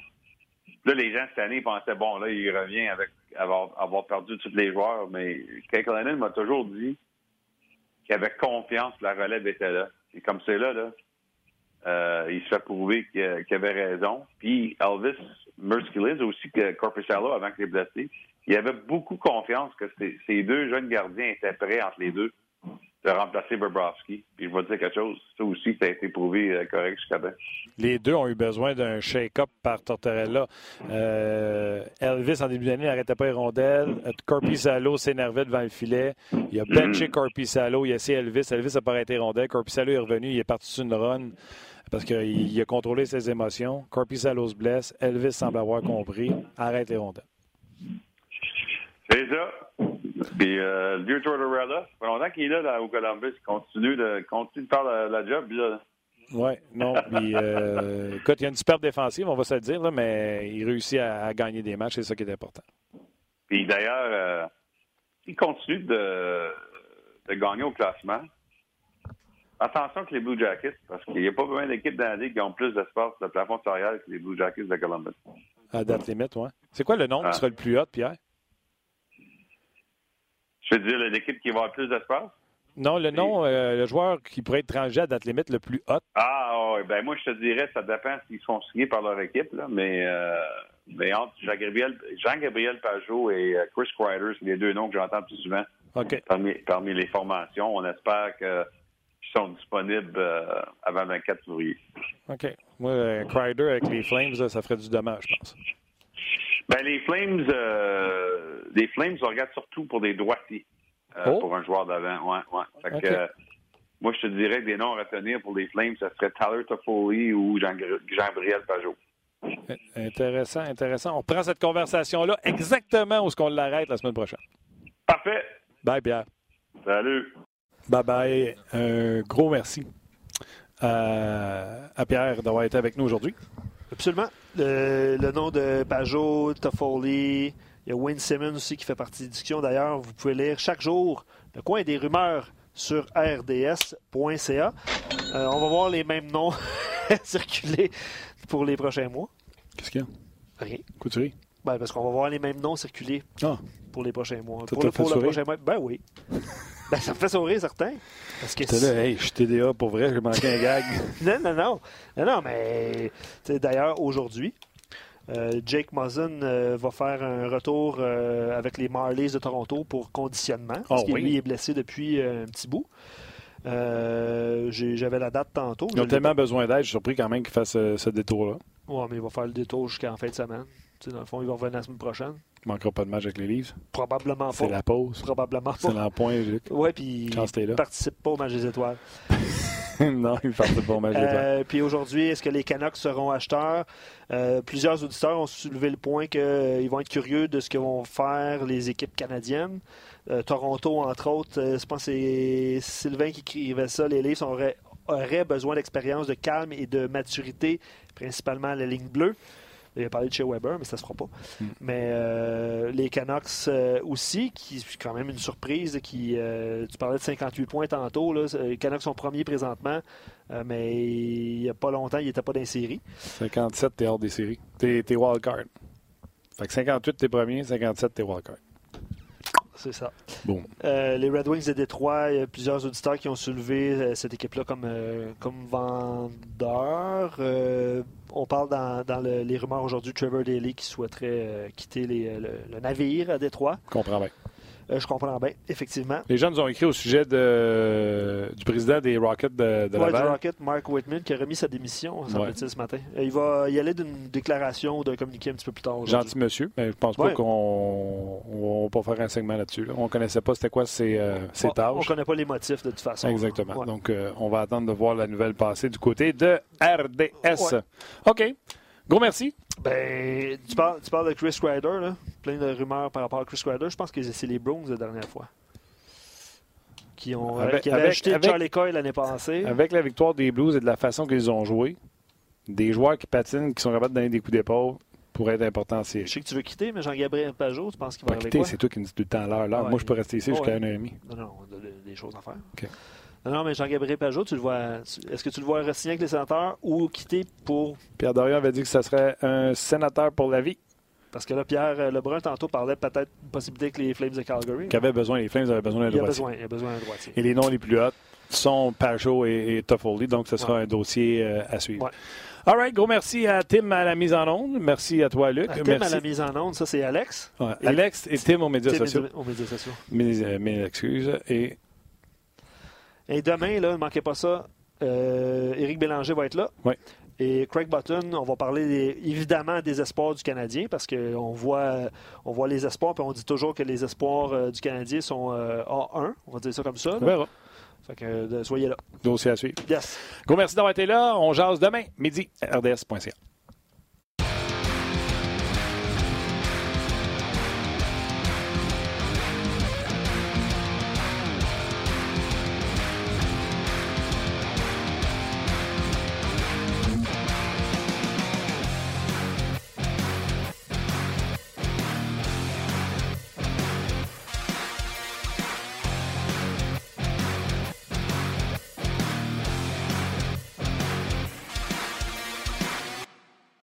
Là, les gens cette année pensaient, bon, là, il revient avec avoir, perdu tous les joueurs. Mais Lennon m'a toujours dit qu'il avait confiance que la relève était là. Et comme c'est là, là, euh, il se fait prouver qu'il avait raison. Puis Elvis Merskiliz aussi que Corpusalo avant qu'il est blessé. Il avait beaucoup confiance que ces deux jeunes gardiens étaient prêts entre les deux de remplacer Bobrovski. Puis je vais te dire quelque chose, ça aussi, ça a été prouvé euh, correct jusqu'à maintenant. Les deux ont eu besoin d'un shake-up par Tortorella. Euh, Elvis, en début d'année, n'arrêtait pas les rondelles. Corpusalo s'énervait devant le filet. Il a benché mm. Salo. il a essayé Elvis. Elvis n'a pas arrêté les rondelles. Salo est revenu, il est parti sur une run parce qu'il a contrôlé ses émotions. Corpusalo se blesse. Elvis semble avoir compris. Arrête les rondelles. C'est ça. Puis euh, vieux Tortorella, longtemps qu'il est là, au Columbus. Il continue de, continue de faire la, job. Oui, non. Puis, euh, écoute, il y a une superbe défensive, on va se le dire, là, mais il réussit à, gagner des matchs, c'est ça qui est important. Puis d'ailleurs, euh, il continue de, de gagner au classement. Attention que les Blue Jackets, parce qu'il n'y a pas besoin d'équipes dans la Ligue qui ont plus d'espace de plafond salarial que les Blue Jackets de Columbus. À date limite, oui. C'est quoi le nom qui ah. sera le plus haut, Pierre? Je veux dire l'équipe qui va avoir plus d'espace? Non, le nom, euh, le joueur qui pourrait être tranché à date limite le plus hot. Ah, ouais, ben moi, je te dirais, ça dépend s'ils sont signés par leur équipe, là, mais, euh, mais entre Jean-Gabriel Jean Pajot et euh, Chris Kreider, c'est les deux noms que j'entends le plus souvent OK. parmi, parmi les formations. On espère qu'ils sont disponibles euh, avant le 24 février. OK. Moi, euh, Crider avec les Flames, ça ferait du dommage, je pense. Ben, les Flames, euh, les Flames, on regarde surtout pour des droitiers, euh, Oh. pour un joueur d'avant. Ouais, ouais. Fait que, OK. euh, moi, je te dirais que des noms à retenir pour les Flames, ça serait Tyler Toffoli ou Jean- Jean-Gabriel Pajot. Intéressant, intéressant. On prend cette conversation-là exactement où ce qu'on l'arrête la semaine prochaine. Parfait. Bye, Pierre. Salut. Bye bye. Un gros merci à, à Pierre d'avoir été avec nous aujourd'hui. Absolument. Le, le nom de Pajot, Toffoli, il y a Wayne Simmons aussi qui fait partie des discussions. D'ailleurs, vous pouvez lire chaque jour le coin des rumeurs sur rds.ca. Euh, on va voir les mêmes noms <laughs> circuler pour les prochains mois. Qu'est-ce qu'il y a? Rien. Couturier? Ben, parce qu'on va voir les mêmes noms circuler Ah, pour les prochains mois. Pour, le, pour prochain mois. Ben oui. Ben, ça me fait sourire, certain. Parce que là, hey, je suis TDA pour vrai, j'ai manqué un gag. <laughs> Non, non, non. Non, non, mais d'ailleurs, aujourd'hui, euh, Jake Muzzin euh, va faire un retour euh, avec les Marlies de Toronto pour conditionnement. Parce Oh, qu'il oui. lui est blessé depuis un petit bout. J'avais la date tantôt. Ils ont tellement besoin d'aide, je suis surpris quand même qu'ils fassent euh, ce détour-là. Ouais, mais il va faire le détour jusqu'en fin de semaine. Dans le fond, il va revenir la semaine prochaine. Il manquera pas de match avec les Leafs. Probablement C'est pas. la pause. Probablement C'est pas. l'empoint, Luc. Ouais, puis Chance t'es là. il participe pas au match des étoiles. <laughs> non, il parle pas au match des étoiles. Euh, puis aujourd'hui, est-ce que les Canucks seront acheteurs? Euh, plusieurs auditeurs ont soulevé le point qu'ils vont être curieux de ce que vont faire les équipes canadiennes. Euh, Toronto, entre autres, euh, je pense que c'est Sylvain qui écrivait ça. Les Leafs auraient, auraient besoin d'expérience, de calme et de maturité, principalement à la ligne bleue. Il a parlé de chez Weber, mais ça se fera pas. Mm. Mais euh, les Canucks euh, aussi, qui c'est quand même une surprise. Qui, euh, tu parlais de 58 points tantôt. Là, les Canucks sont premiers présentement, mais il n'y a pas longtemps, ils n'étaient pas dans les séries. 57, t'es hors des séries. T'es, t'es wildcard. Fait que 58, t'es premier, 57, t'es wildcard. C'est ça. Bon. Euh, les Red Wings de Détroit, il y a plusieurs auditeurs qui ont soulevé euh, cette équipe-là comme, euh, comme vendeur. On parle dans, dans le- les rumeurs aujourd'hui de Trevor Daly qui souhaiterait quitter les- le, le navire à Détroit. Comprends bien. Euh, je comprends bien, effectivement. Les gens nous ont écrit au sujet de, du président des Rockets de, de Ouais, du Laval. Rocket, Mark Whitman, qui a remis sa démission, Ouais. ce matin. Il va y aller d'une déclaration ou d'un communiqué un petit peu plus tard. Gentil monsieur, mais je pense pas Ouais. qu'on on va pas faire un segment là-dessus. là. On connaissait pas c'était quoi ses, euh, ses On- On tâches. connaît pas les motifs de toute façon. Exactement. Donc, euh, on va attendre de voir la nouvelle passer du côté de RDS. OK. Gros merci. Ben, tu parles, tu parles de Chris Ryder, là. Plein de rumeurs par rapport à Chris Ryder. Je pense que c'est les Browns la dernière fois. Qui, ont, euh, Avec- qui avaient avec- acheté avec- Charlie Coyle l'année passée. Avec la victoire des Blues et de la façon qu'ils ont joué, des joueurs qui patinent, qui sont capables de donner des coups d'épaule, pourraient être importants en Je sais que tu veux quitter, mais Jean-Gabriel Pajot, tu penses qu'il va quitter, c'est toi qui me dis tout le temps à l'heure. là. Ouais. Moi, je peux rester ici Ouais. jusqu'à 1h30. Non, non, on a des- des choses à faire. Non, non, mais Jean-Gabriel Pajot, tu le vois. Est-ce que tu le vois re-signer avec les sénateurs ou quitter pour? Pierre Dorion avait dit que ce serait un sénateur pour la vie, Parce que là, Pierre euh, Lebrun, tantôt, parlait peut-être d'une possibilité avec les Flames de Calgary. qui avait besoin, les Flames avaient besoin d'un Il y a droitier. besoin, il a besoin d'un droitier. Et les noms les plus hauts sont Pajot et, et Toffoli, donc ce sera Ouais. un dossier euh, à suivre. Ouais. All right, gros merci à Tim à la mise en onde. Merci à toi, Luc. Tim merci. à la mise en onde, ça c'est Alex. Ouais, Et- Alex et Tim aux médias Tim sociaux. aux médias sociaux. Mes, euh, mes excuses. Et Et demain, là, ne manquez pas ça, euh, Éric Bélanger va être là. Ouais. Et Craig Button, on va parler des- évidemment des espoirs du Canadien parce qu'on voit, on voit les espoirs, puis on dit toujours que les espoirs euh, du Canadien sont euh, A1, on va dire ça comme ça. on verra. Fait que euh, soyez là. Dossier à suivre. Yes. Gros merci d'avoir été là. On jase demain, midi, rds.ca.